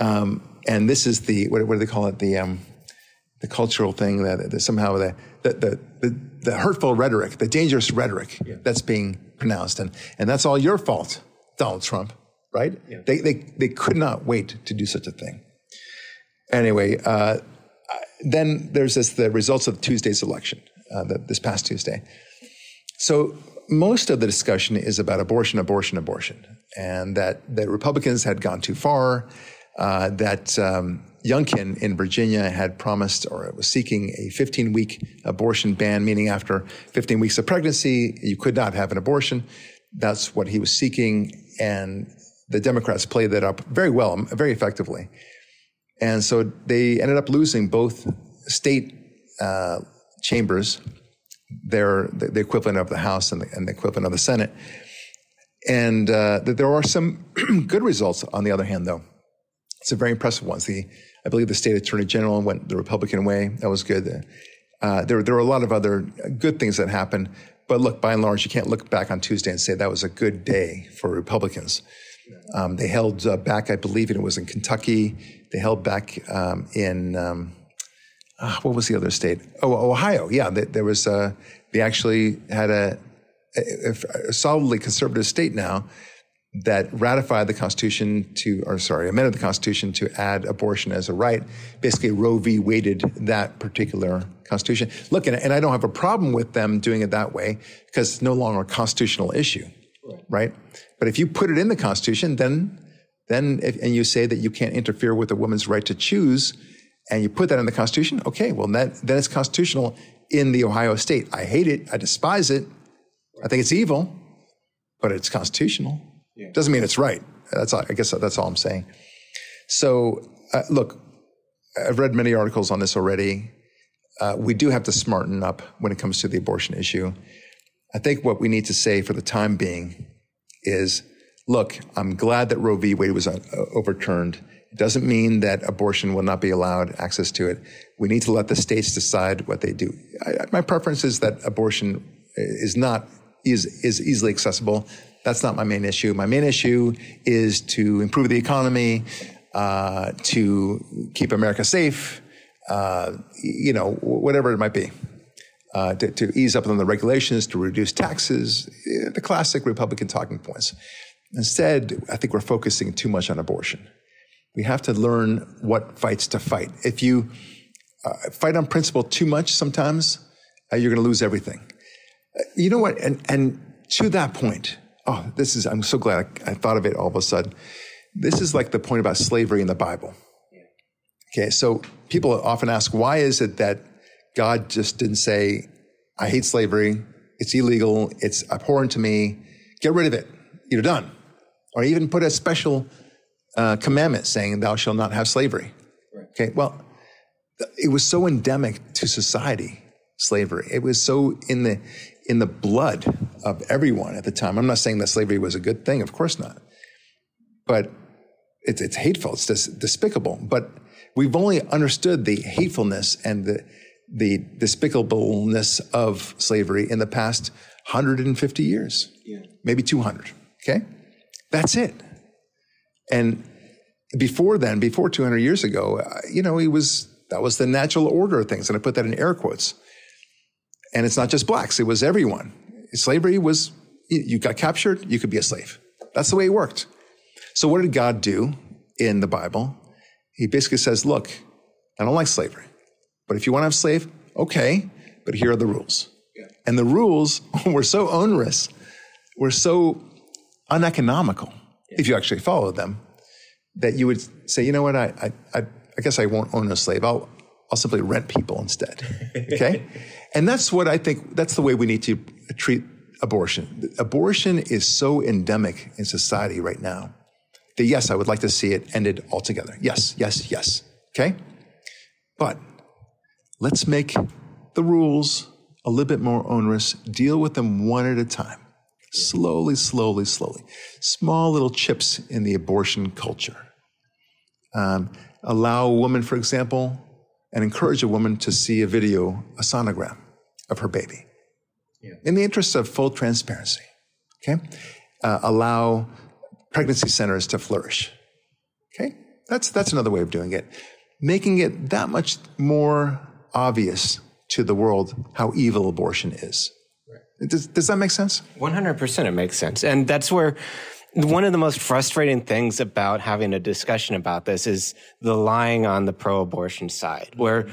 Um, and this is the what, what, do they call it? The um, the cultural thing that, that somehow the the, the the, the hurtful rhetoric, the dangerous rhetoric yeah. that's being pronounced, and and that's all your fault, Donald Trump, right? Yeah. They they they could not wait to do such a thing. Anyway, uh, then there's this the results of Tuesday's election, uh, the, this past Tuesday. So most of the discussion is about abortion, abortion, abortion, and that the Republicans had gone too far, uh, that um, Youngkin in Virginia had promised or was seeking a 15 week abortion ban, meaning after 15 weeks of pregnancy, you could not have an abortion. That's what he was seeking. And the Democrats played that up very well, very effectively. And so they ended up losing both state uh, chambers they're the equivalent of the House and the, and the equivalent of the Senate. And uh, there are some good results, on the other hand, though. Some very impressive ones. The, I believe the state attorney general went the Republican way. That was good. Uh, there, there were a lot of other good things that happened. But look, by and large, you can't look back on Tuesday and say that was a good day for Republicans. Um, they held uh, back, I believe it was in Kentucky. They held back um, in um, uh, what was the other state? Oh, Ohio. Yeah, they, there was. Uh, they actually had a, a, a, solidly conservative state now that ratified the Constitution to, or sorry, amended the Constitution to add abortion as a right. Basically, Roe v. Waded that particular Constitution. Look, and, and I don't have a problem with them doing it that way because it's no longer a constitutional issue, right? right? But if you put it in the Constitution, then then if, and you say that you can't interfere with a woman's right to choose and you put that in the Constitution, okay, well, that, then it's constitutional in the Ohio state. I hate it. I despise it. I think it's evil, but it's constitutional. Yeah. Doesn't mean it's right. That's I guess that's all I'm saying. So uh, look, I've read many articles on this already. Uh, we do have to smarten up when it comes to the abortion issue. I think what we need to say for the time being is, look, I'm glad that Roe v. Wade was uh, overturned doesn't mean that abortion will not be allowed access to it. We need to let the states decide what they do. I, my preference is that abortion is not is is easily accessible. That's not my main issue. My main issue is to improve the economy, uh, to keep America safe, uh, you know, whatever it might be. Uh, to, to, ease up on the regulations, to reduce taxes, the classic Republican talking points. Instead, I think we're focusing too much on abortion. We have to learn what fights to fight. If you uh, fight on principle too much, sometimes uh, you're going to lose everything. Uh, you know what? And, and to that point, oh, this is, I'm so glad I, I, thought of it all of a sudden. This is like the point about slavery in the Bible. Okay, so people often ask, why is it that God just didn't say, I hate slavery, it's illegal, it's abhorrent to me, get rid of it, you're done. Or even put a special uh, commandment saying, Thou shalt not have slavery. Right. Okay, well, it was so endemic to society, slavery. It was so in the in the blood of everyone at the time. I'm not saying that slavery was a good thing, of course not. But it's, it's hateful, it's dis- despicable. But we've only understood the hatefulness and the, the despicableness of slavery in the past 150 years, yeah. maybe 200. Okay? That's it. And before then, before 200 years ago, uh, you know, he was, that was the natural order of things. And I put that in air quotes. And it's not just blacks, it was everyone. Slavery was, you got captured, you could be a slave. That's the way it worked. So what did God do in the Bible? He basically says, look, I don't like slavery, but if you want to have slave, okay, but here are the rules. Yeah. And the rules were so onerous, were so uneconomical if you actually follow them, that you would say, you know what, I, I, I guess I won't own a slave. I'll, I'll simply rent people instead. Okay? and that's what I think, that's the way we need to treat abortion. Abortion is so endemic in society right now that yes, I would like to see it ended altogether. Yes, yes, yes. Okay? But let's make the rules a little bit more onerous, deal with them one at a time. Slowly, slowly, slowly. Small little chips in the abortion culture. Um, allow a woman, for example, and encourage a woman to see a video, a sonogram of her baby. Yeah. In the interest of full transparency. Okay, uh, allow pregnancy centers to flourish. Okay, that's that's another way of doing it, making it that much more obvious to the world how evil abortion is. Does, does that make sense? 100% it makes sense. And that's where one of the most frustrating things about having a discussion about this is the lying on the pro abortion side, where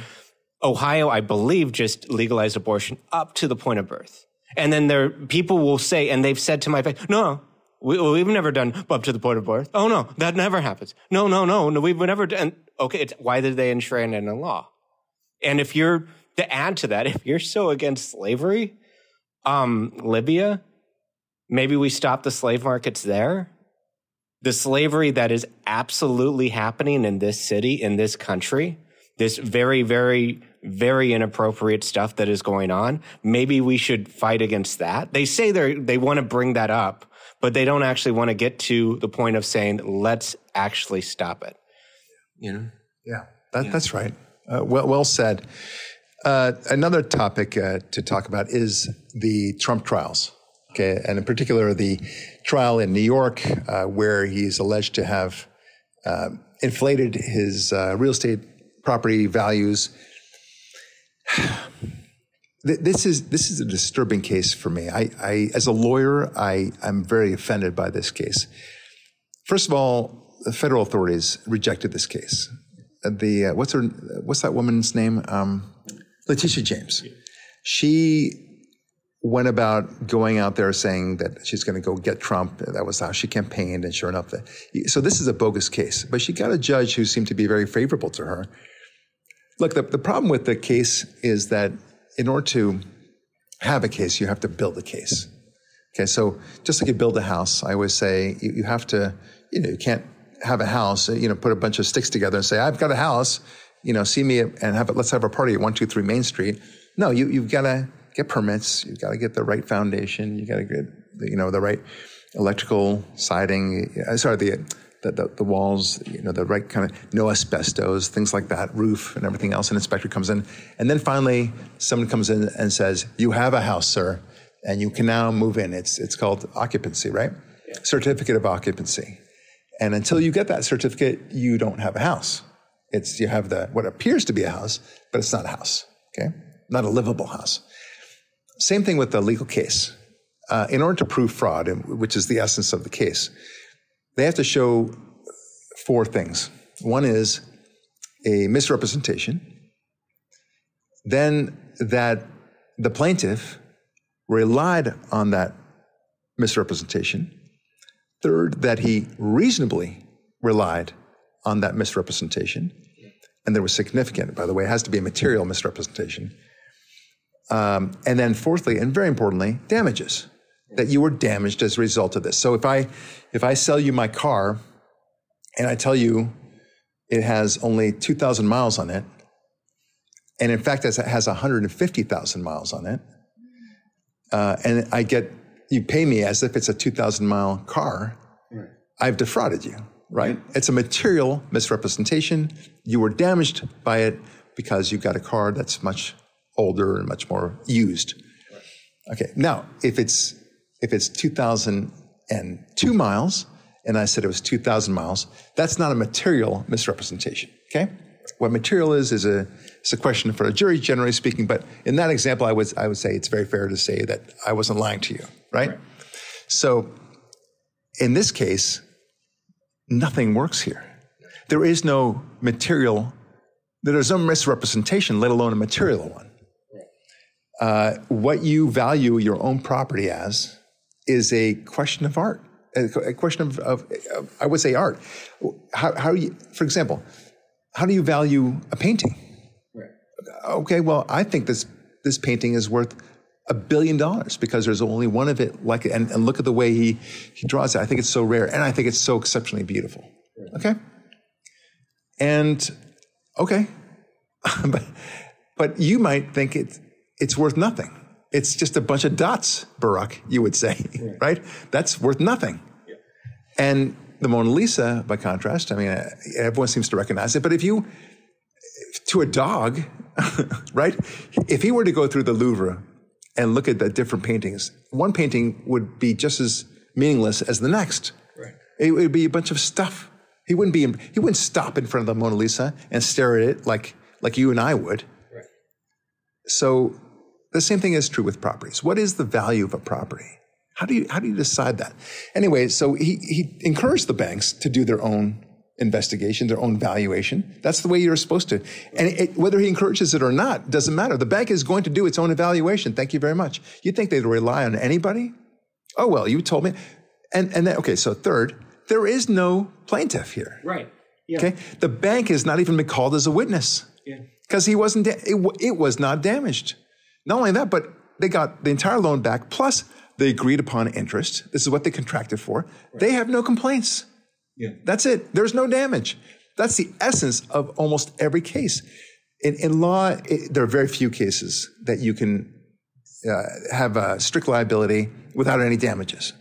Ohio, I believe, just legalized abortion up to the point of birth. And then there, people will say, and they've said to my face, no, we, have never done up to the point of birth. Oh no, that never happens. No, no, no, no, we've never done. Okay, why did they enshrine it in a law? And if you're to add to that, if you're so against slavery, um, Libya, maybe we stop the slave markets there. The slavery that is absolutely happening in this city, in this country, this very, very, very inappropriate stuff that is going on. Maybe we should fight against that. They say they they want to bring that up, but they don't actually want to get to the point of saying, let's actually stop it. You know? Yeah, that, yeah. that's right. Uh, well, well said. Uh, another topic uh, to talk about is the Trump trials. Okay, and in particular, the trial in New York, uh, where he's alleged to have uh, inflated his uh, real estate property values. this is this is a disturbing case for me. I, I as a lawyer, I I'm very offended by this case. First of all, the federal authorities rejected this case. The what's her what's that woman's name? Um, Letitia James. She went about going out there saying that she's going to go get Trump. That was how she campaigned, and sure enough, that, so this is a bogus case. But she got a judge who seemed to be very favorable to her. Look, the, the problem with the case is that in order to have a case, you have to build a case. Okay, so just like you build a house, I always say you, you have to, you know, you can't have a house, you know, put a bunch of sticks together and say, I've got a house, you know, see me and have let's have a party at 123 Main Street. No, you, you've got to get permits. You've got to get the right foundation. You got to get, you know, the right electrical siding. Uh, sorry, the, the, the, the, walls, you know, the right kind of no asbestos, things like that, roof and everything else. An inspector comes in. And then finally, someone comes in and says, You have a house, sir, and you can now move in. It's, it's called occupancy, right? Yeah. Certificate of occupancy. And until you get that certificate, you don't have a house. It's, you have the, what appears to be a house, but it's not a house, okay? Not a livable house. Same thing with the legal case. Uh, in order to prove fraud, which is the essence of the case, they have to show four things. One is a misrepresentation, then that the plaintiff relied on that misrepresentation, third, that he reasonably relied on that misrepresentation, and there was significant, by the way, it has to be a material misrepresentation. Um, and then fourthly, and very importantly, damages that you were damaged as a result of this. So if I if I sell you my car and I tell you it has only 2,000 miles on it, and in fact it has 150,000 miles on it, uh, and I get you pay me as if it's a 2,000 mile car, right. I've defrauded you, right? It's a material misrepresentation. You were damaged by it because you got a car that's much older and much more used. Okay. Now, if it's if it's 2002 miles, and I said it was 2,000 miles, that's not a material misrepresentation. Okay. What material is is a it's a question for a jury, generally speaking. But in that example, I would I would say it's very fair to say that I wasn't lying to you, right? right. So, in this case, nothing works here. There is no material. There is no misrepresentation, let alone a material one. Uh, what you value your own property as is a question of art, a, question of, of, of, I would say art. How, how you, for example, how do you value a painting? Right. Okay, well, I think this this painting is worth a billion dollars because there's only one of it like it. And, and, look at the way he, he draws it. I think it's so rare and I think it's so exceptionally beautiful. Okay? And okay. but, but you might think it's it's worth nothing. It's just a bunch of dots, Barak, you would say, right? That's worth nothing. Yeah. And the Mona Lisa, by contrast, I mean, uh, everyone seems to recognize it. But if you, to a dog, right? If he were to go through the Louvre and look at the different paintings, one painting would be just as meaningless as the next. Right. It would be a bunch of stuff. He wouldn't be. He wouldn't stop in front of the Mona Lisa and stare at it like like you and I would. Right. So the same thing is true with properties. What is the value of a property? How do you how do you decide that? Anyway, so he he encouraged the banks to do their own investigation, their own valuation. That's the way you're supposed to. And it, whether he encourages it or not doesn't matter. The bank is going to do its own evaluation. Thank you very much. You think they'd rely on anybody? Oh well, you told me. And and then okay, so third, there is no plaintiff here. Right. Yeah. Okay. The bank has not even been called as a witness. Yeah. Because he wasn't. Da- it, it was not damaged. Not only that, but they got the entire loan back plus the agreed upon interest. This is what they contracted for. Right. They have no complaints. Yeah. That's it. There's no damage. That's the essence of almost every case. In, in law, it, there are very few cases that you can uh, have a strict liability without any damages.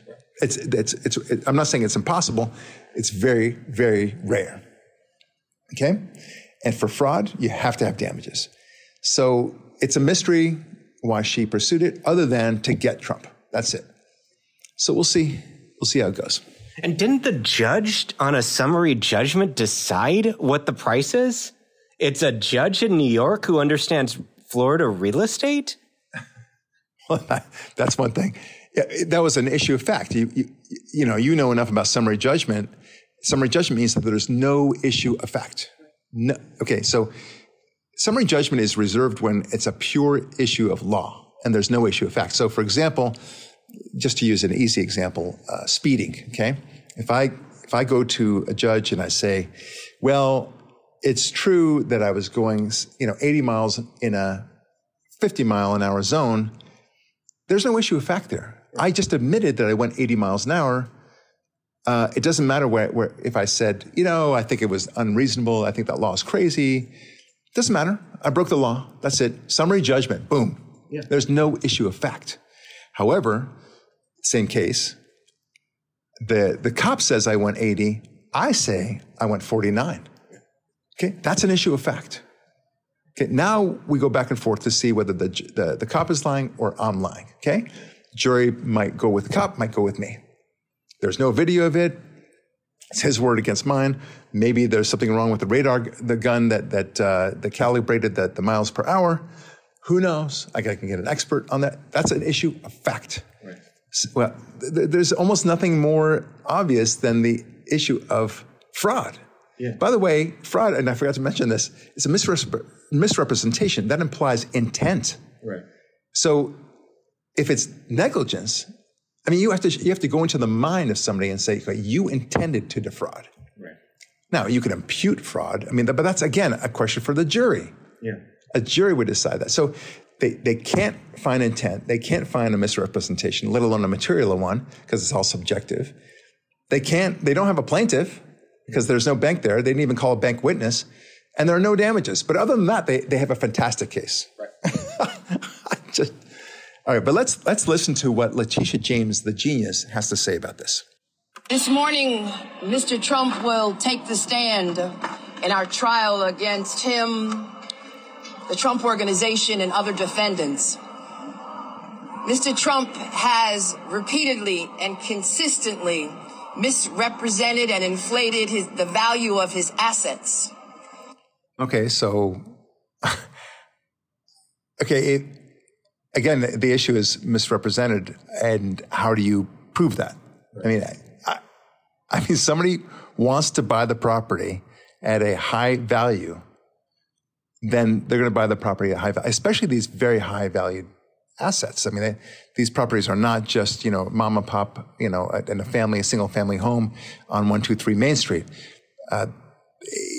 It's, it's, it's, it, I'm not saying it's impossible. It's very, very rare. Okay? And for fraud, you have to have damages. So it's a mystery why she pursued it, other than to get Trump. That's it. So we'll see. We'll see how it goes. And didn't the judge on a summary judgment decide what the price is? It's a judge in New York who understands Florida real estate? well, that's one thing. That was an issue of fact. You, you, you know, you know enough about summary judgment. Summary judgment means that there's no issue of fact. No, okay, so summary judgment is reserved when it's a pure issue of law and there's no issue of fact. So, for example, just to use an easy example, uh, speeding. Okay, if I if I go to a judge and I say, well, it's true that I was going, you know, 80 miles in a 50 mile an hour zone. There's no issue of fact there. I just admitted that I went 80 miles an hour. Uh, it doesn't matter where, where, if I said, you know, I think it was unreasonable. I think that law is crazy. Doesn't matter. I broke the law. That's it. Summary judgment. Boom. Yeah. There's no issue of fact. However, same case. The, the cop says I went 80. I say I went 49. Okay, that's an issue of fact. Okay, now we go back and forth to see whether the, the, the cop is lying or I'm lying. Okay, jury might go with the cop, might go with me. There's no video of it. It's his word against mine. Maybe there's something wrong with the radar, the gun that that uh, that calibrated the, the miles per hour. Who knows? I can get an expert on that. That's an issue of fact. Well, th- there's almost nothing more obvious than the issue of fraud. Yeah. By the way, fraud, and I forgot to mention this, is a misrep- misrepresentation. That implies intent. Right. So if it's negligence, I mean, you have to you have to go into the mind of somebody and say, okay, you intended to defraud. Right. Now you can impute fraud. I mean, but that's again a question for the jury. Yeah. A jury would decide that. So they, they can't find intent. They can't find a misrepresentation, let alone a material one, because it's all subjective. They can't, they don't have a plaintiff because there's no bank there. They didn't even call a bank witness. And there are no damages. But other than that, they, they have a fantastic case. Right. just, all right, but let's let's listen to what Letitia James, the genius, has to say about this. This morning, Mr. Trump will take the stand in our trial against him the Trump Organization, and other defendants. Mr. Trump has repeatedly and consistently misrepresented and inflated his, the value of his assets. Okay, so, okay, it, again, the issue is misrepresented, and how do you prove that? I mean, I, I mean, somebody wants to buy the property at a high value then they're going to buy the property at high value, especially these very high valued assets. I mean, they, these properties are not just, you know, mom and pop, you know, in a family, a single family home on 123 Main Street. Uh,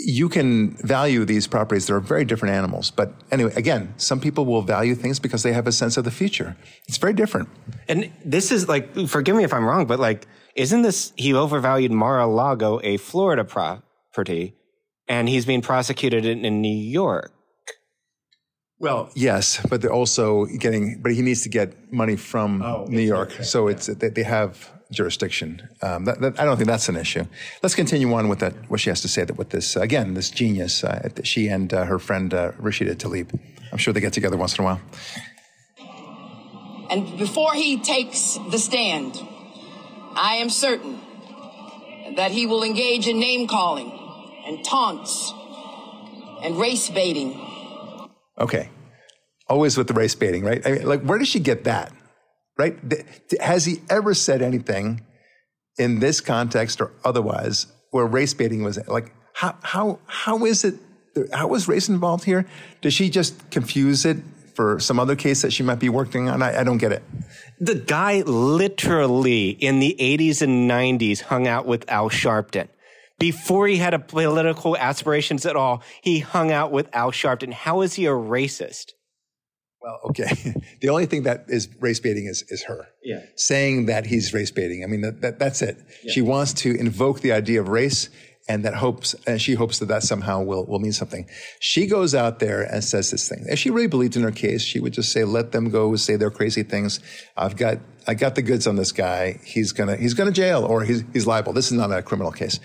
you can value these properties. They're very different animals. But anyway, again, some people will value things because they have a sense of the future. It's very different. And this is like, forgive me if I'm wrong, but like, isn't this, he overvalued Mar-a-Lago, a Florida property, and he's being prosecuted in, in New York. Well, yes, but they're also getting, but he needs to get money from oh, New York. Okay. So it's, they, they have jurisdiction. Um, that, that, I don't think that's an issue. Let's continue on with that, what she has to say that with this, uh, again, this genius, uh, she and uh, her friend uh, Rashida Tlaib. I'm sure they get together once in a while. And before he takes the stand, I am certain that he will engage in name calling and taunts and race baiting. Okay. Always with the race baiting, right? I mean, like, where does she get that? Right? Has he ever said anything in this context or otherwise where race baiting was like, how, how, how is it? How was race involved here? Does she just confuse it for some other case that she might be working on? I, I don't get it. The guy literally in the 80s and 90s hung out with Al Sharpton. Before he had a political aspirations at all, he hung out with Al Sharpton. How is he a racist? Well, okay. The only thing that is race baiting is, is her. Yeah. Saying that he's race baiting. I mean, that, that that's it. Yeah. She wants to invoke the idea of race and that hopes, and she hopes that that somehow will, will mean something. She goes out there and says this thing. If she really believed in her case, she would just say, let them go, say their crazy things. I've got, I got the goods on this guy. He's gonna, he's gonna jail or he's, he's liable. This is not a criminal case.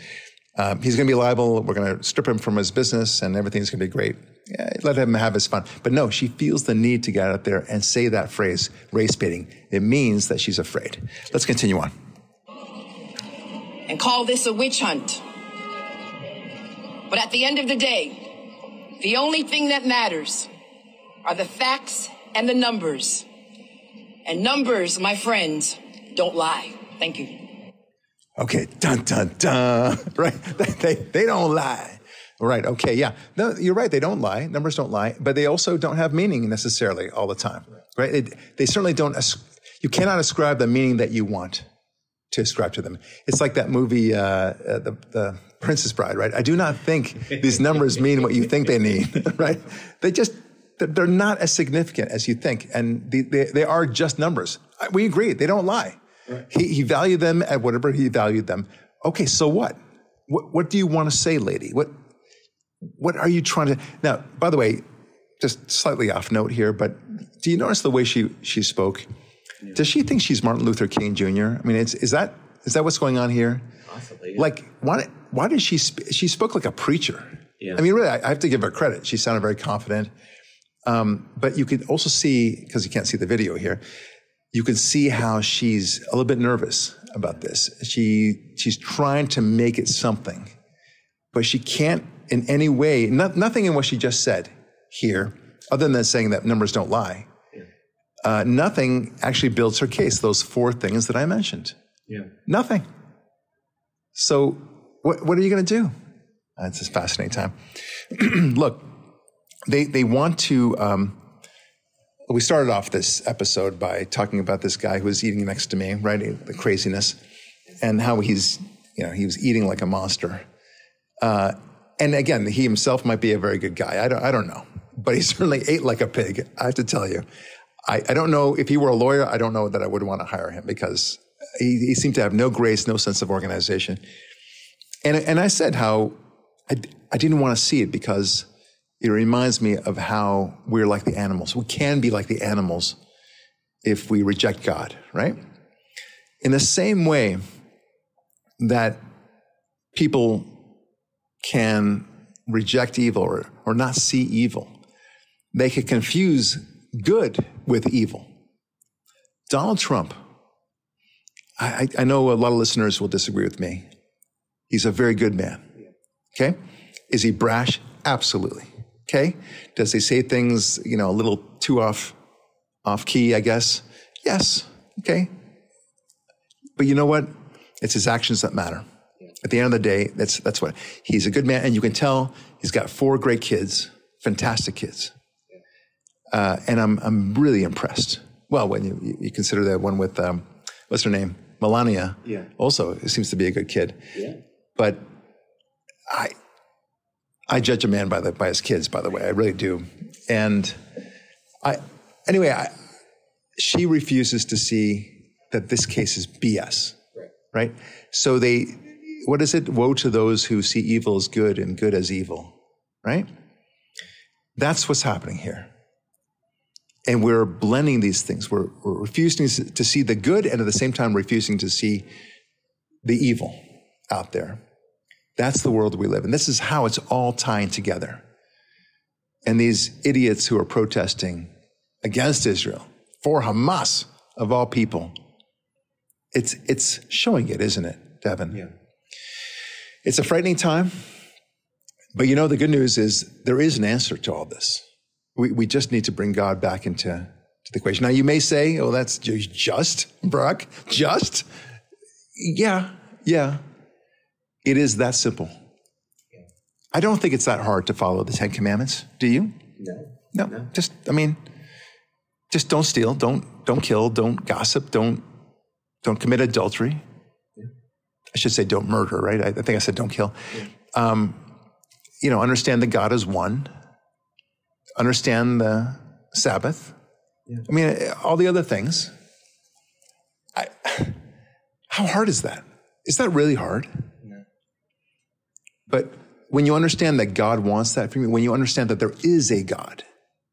Um, he's going to be liable. We're going to strip him from his business and everything's going to be great. Yeah, let him have his fun. But no, she feels the need to get out there and say that phrase, race baiting. It means that she's afraid. Let's continue on. And call this a witch hunt. But at the end of the day, the only thing that matters are the facts and the numbers. And numbers, my friends, don't lie. Thank you. Okay, dun dun dun. Right? They, they don't lie. Right. Okay. Yeah. No, you're right. They don't lie. Numbers don't lie, but they also don't have meaning necessarily all the time. Right. They certainly don't. You cannot ascribe the meaning that you want to ascribe to them. It's like that movie, uh, uh, the, the Princess Bride. Right. I do not think these numbers mean what you think they mean. Right. They just they're not as significant as you think, and they, they, they are just numbers. We agree. They don't lie. Right. He, he valued them at whatever he valued them. Okay, so what? What, what do you want to say, lady? What, what are you trying to? Now, by the way, just slightly off note here, but do you notice the way she, she spoke? Yeah. Does she think she's Martin Luther King Jr.? I mean, is, is that is that what's going on here? Possibly. Yeah. Like, why why did she sp- she spoke like a preacher? Yeah. I mean, really, I, I have to give her credit. She sounded very confident. Um, but you could also see because you can't see the video here you can see how she's a little bit nervous about this. She, she's trying to make it something, but she can't in any way, not, nothing in what she just said here, other than saying that numbers don't lie. Uh, nothing actually builds her case, those four things that I mentioned. Yeah. Nothing. So, what, what are you going to do? It's a fascinating time. Look, they, they want to, um, we started off this episode by talking about this guy who was eating next to me, right? The craziness, and how he's, you know, he was eating like a monster. Uh, and again, he himself might be a very good guy. I don't, I don't know, but he certainly ate like a pig. I have to tell you, I, I don't know if he were a lawyer. I don't know that I would want to hire him because he, he seemed to have no grace, no sense of organization. And and I said how I, I didn't want to see it because it reminds me of how we're like the animals. We can be like the animals if we reject God, right? In the same way that people can reject evil or, or not see evil, they can confuse good with evil. Donald Trump, I, I know a lot of listeners will disagree with me. He's a very good man. Okay? Is he brash? Absolutely. Okay. Does he say things, you know, a little too off, off key, I guess? Yes. Okay. But you know what? It's his actions that matter. At the end of the day, that's, that's what he's a good man. And you can tell he's got four great kids, fantastic kids. Uh, and I'm, I'm really impressed. Well, when you, you consider that one with, um, what's her name? Melania. Yeah. Also, seems to be a good kid. Yeah. But I, I judge a man by the by his kids, by the way. I really do. And I anyway, I, she refuses to see that this case is BS. Right. So they what is it? Woe to those who see evil as good and good as evil. Right? That's what's happening here. And we're blending these things. We're, we're refusing to see the good and at the same time refusing to see the evil out there. That's the world we live in. This is how it's all tying together. And these idiots who are protesting against Israel, for Hamas, of all people. It's, it's showing it, isn't it, Devin? Yeah. It's a frightening time. But you know, the good news is there is an answer to all this. We, we just need to bring God back into to the equation. Now, you may say, oh, that's just, Barak, just? Yeah, yeah. It is that simple. I don't think it's that hard to follow the Ten Commandments. Do you? No. No. no. Just, I mean, just don't steal, don't, don't kill, don't gossip, don't, don't commit adultery. Yeah. I should say don't murder, right? I, I think I said don't kill. Yeah. Um, you know, understand that God is one. Understand the Sabbath. Yeah. I mean, all the other things. I, how hard is that? Is that really hard? But when you understand that God wants that from you, when you understand that there is a God,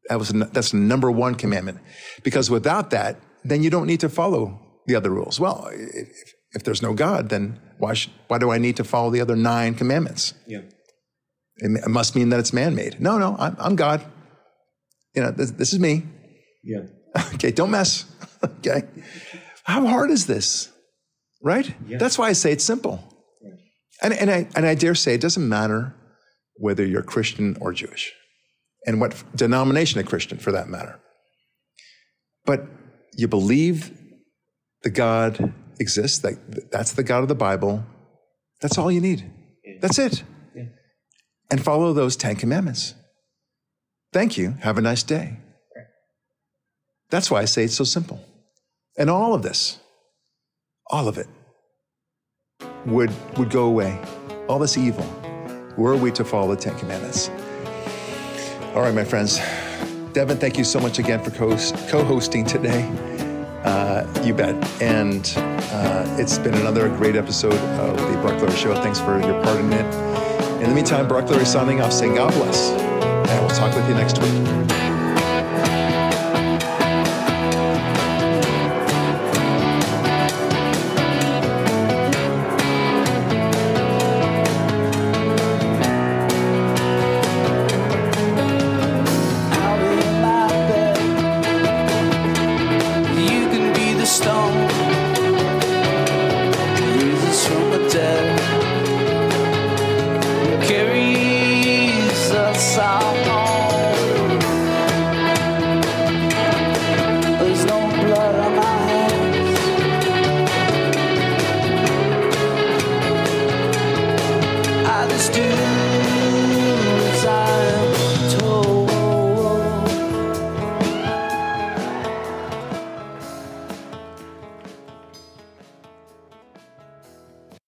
that was that's number one commandment. Because without that, then you don't need to follow the other rules. Well, if, if there's no God, then why should, why do I need to follow the other nine commandments? Yeah. It must mean that it's man-made. No, no, I'm, I'm God. You know, this, this is me. Yeah. Okay, don't mess. okay. How hard is this? Right? Yeah. That's why I say it's simple. And, and, I, and I dare say it doesn't matter whether you're Christian or Jewish, and what denomination of Christian for that matter. But you believe the God exists, that, that's the God of the Bible. That's all you need. Yeah. That's it and follow those 10 commandments. Thank you. Have a nice day. That's why I say it's so simple. And all of this, all of it, would, would go away. All this evil, were we to follow the Ten Commandments. All right, my friends. Devin, thank you so much again for co hosting today. Uh, you bet. And uh, it's been another great episode of the Barak Lurie Show. Thanks for your part in it. In the meantime, Barak Lurie signing off saying God bless, and we'll talk with you next week.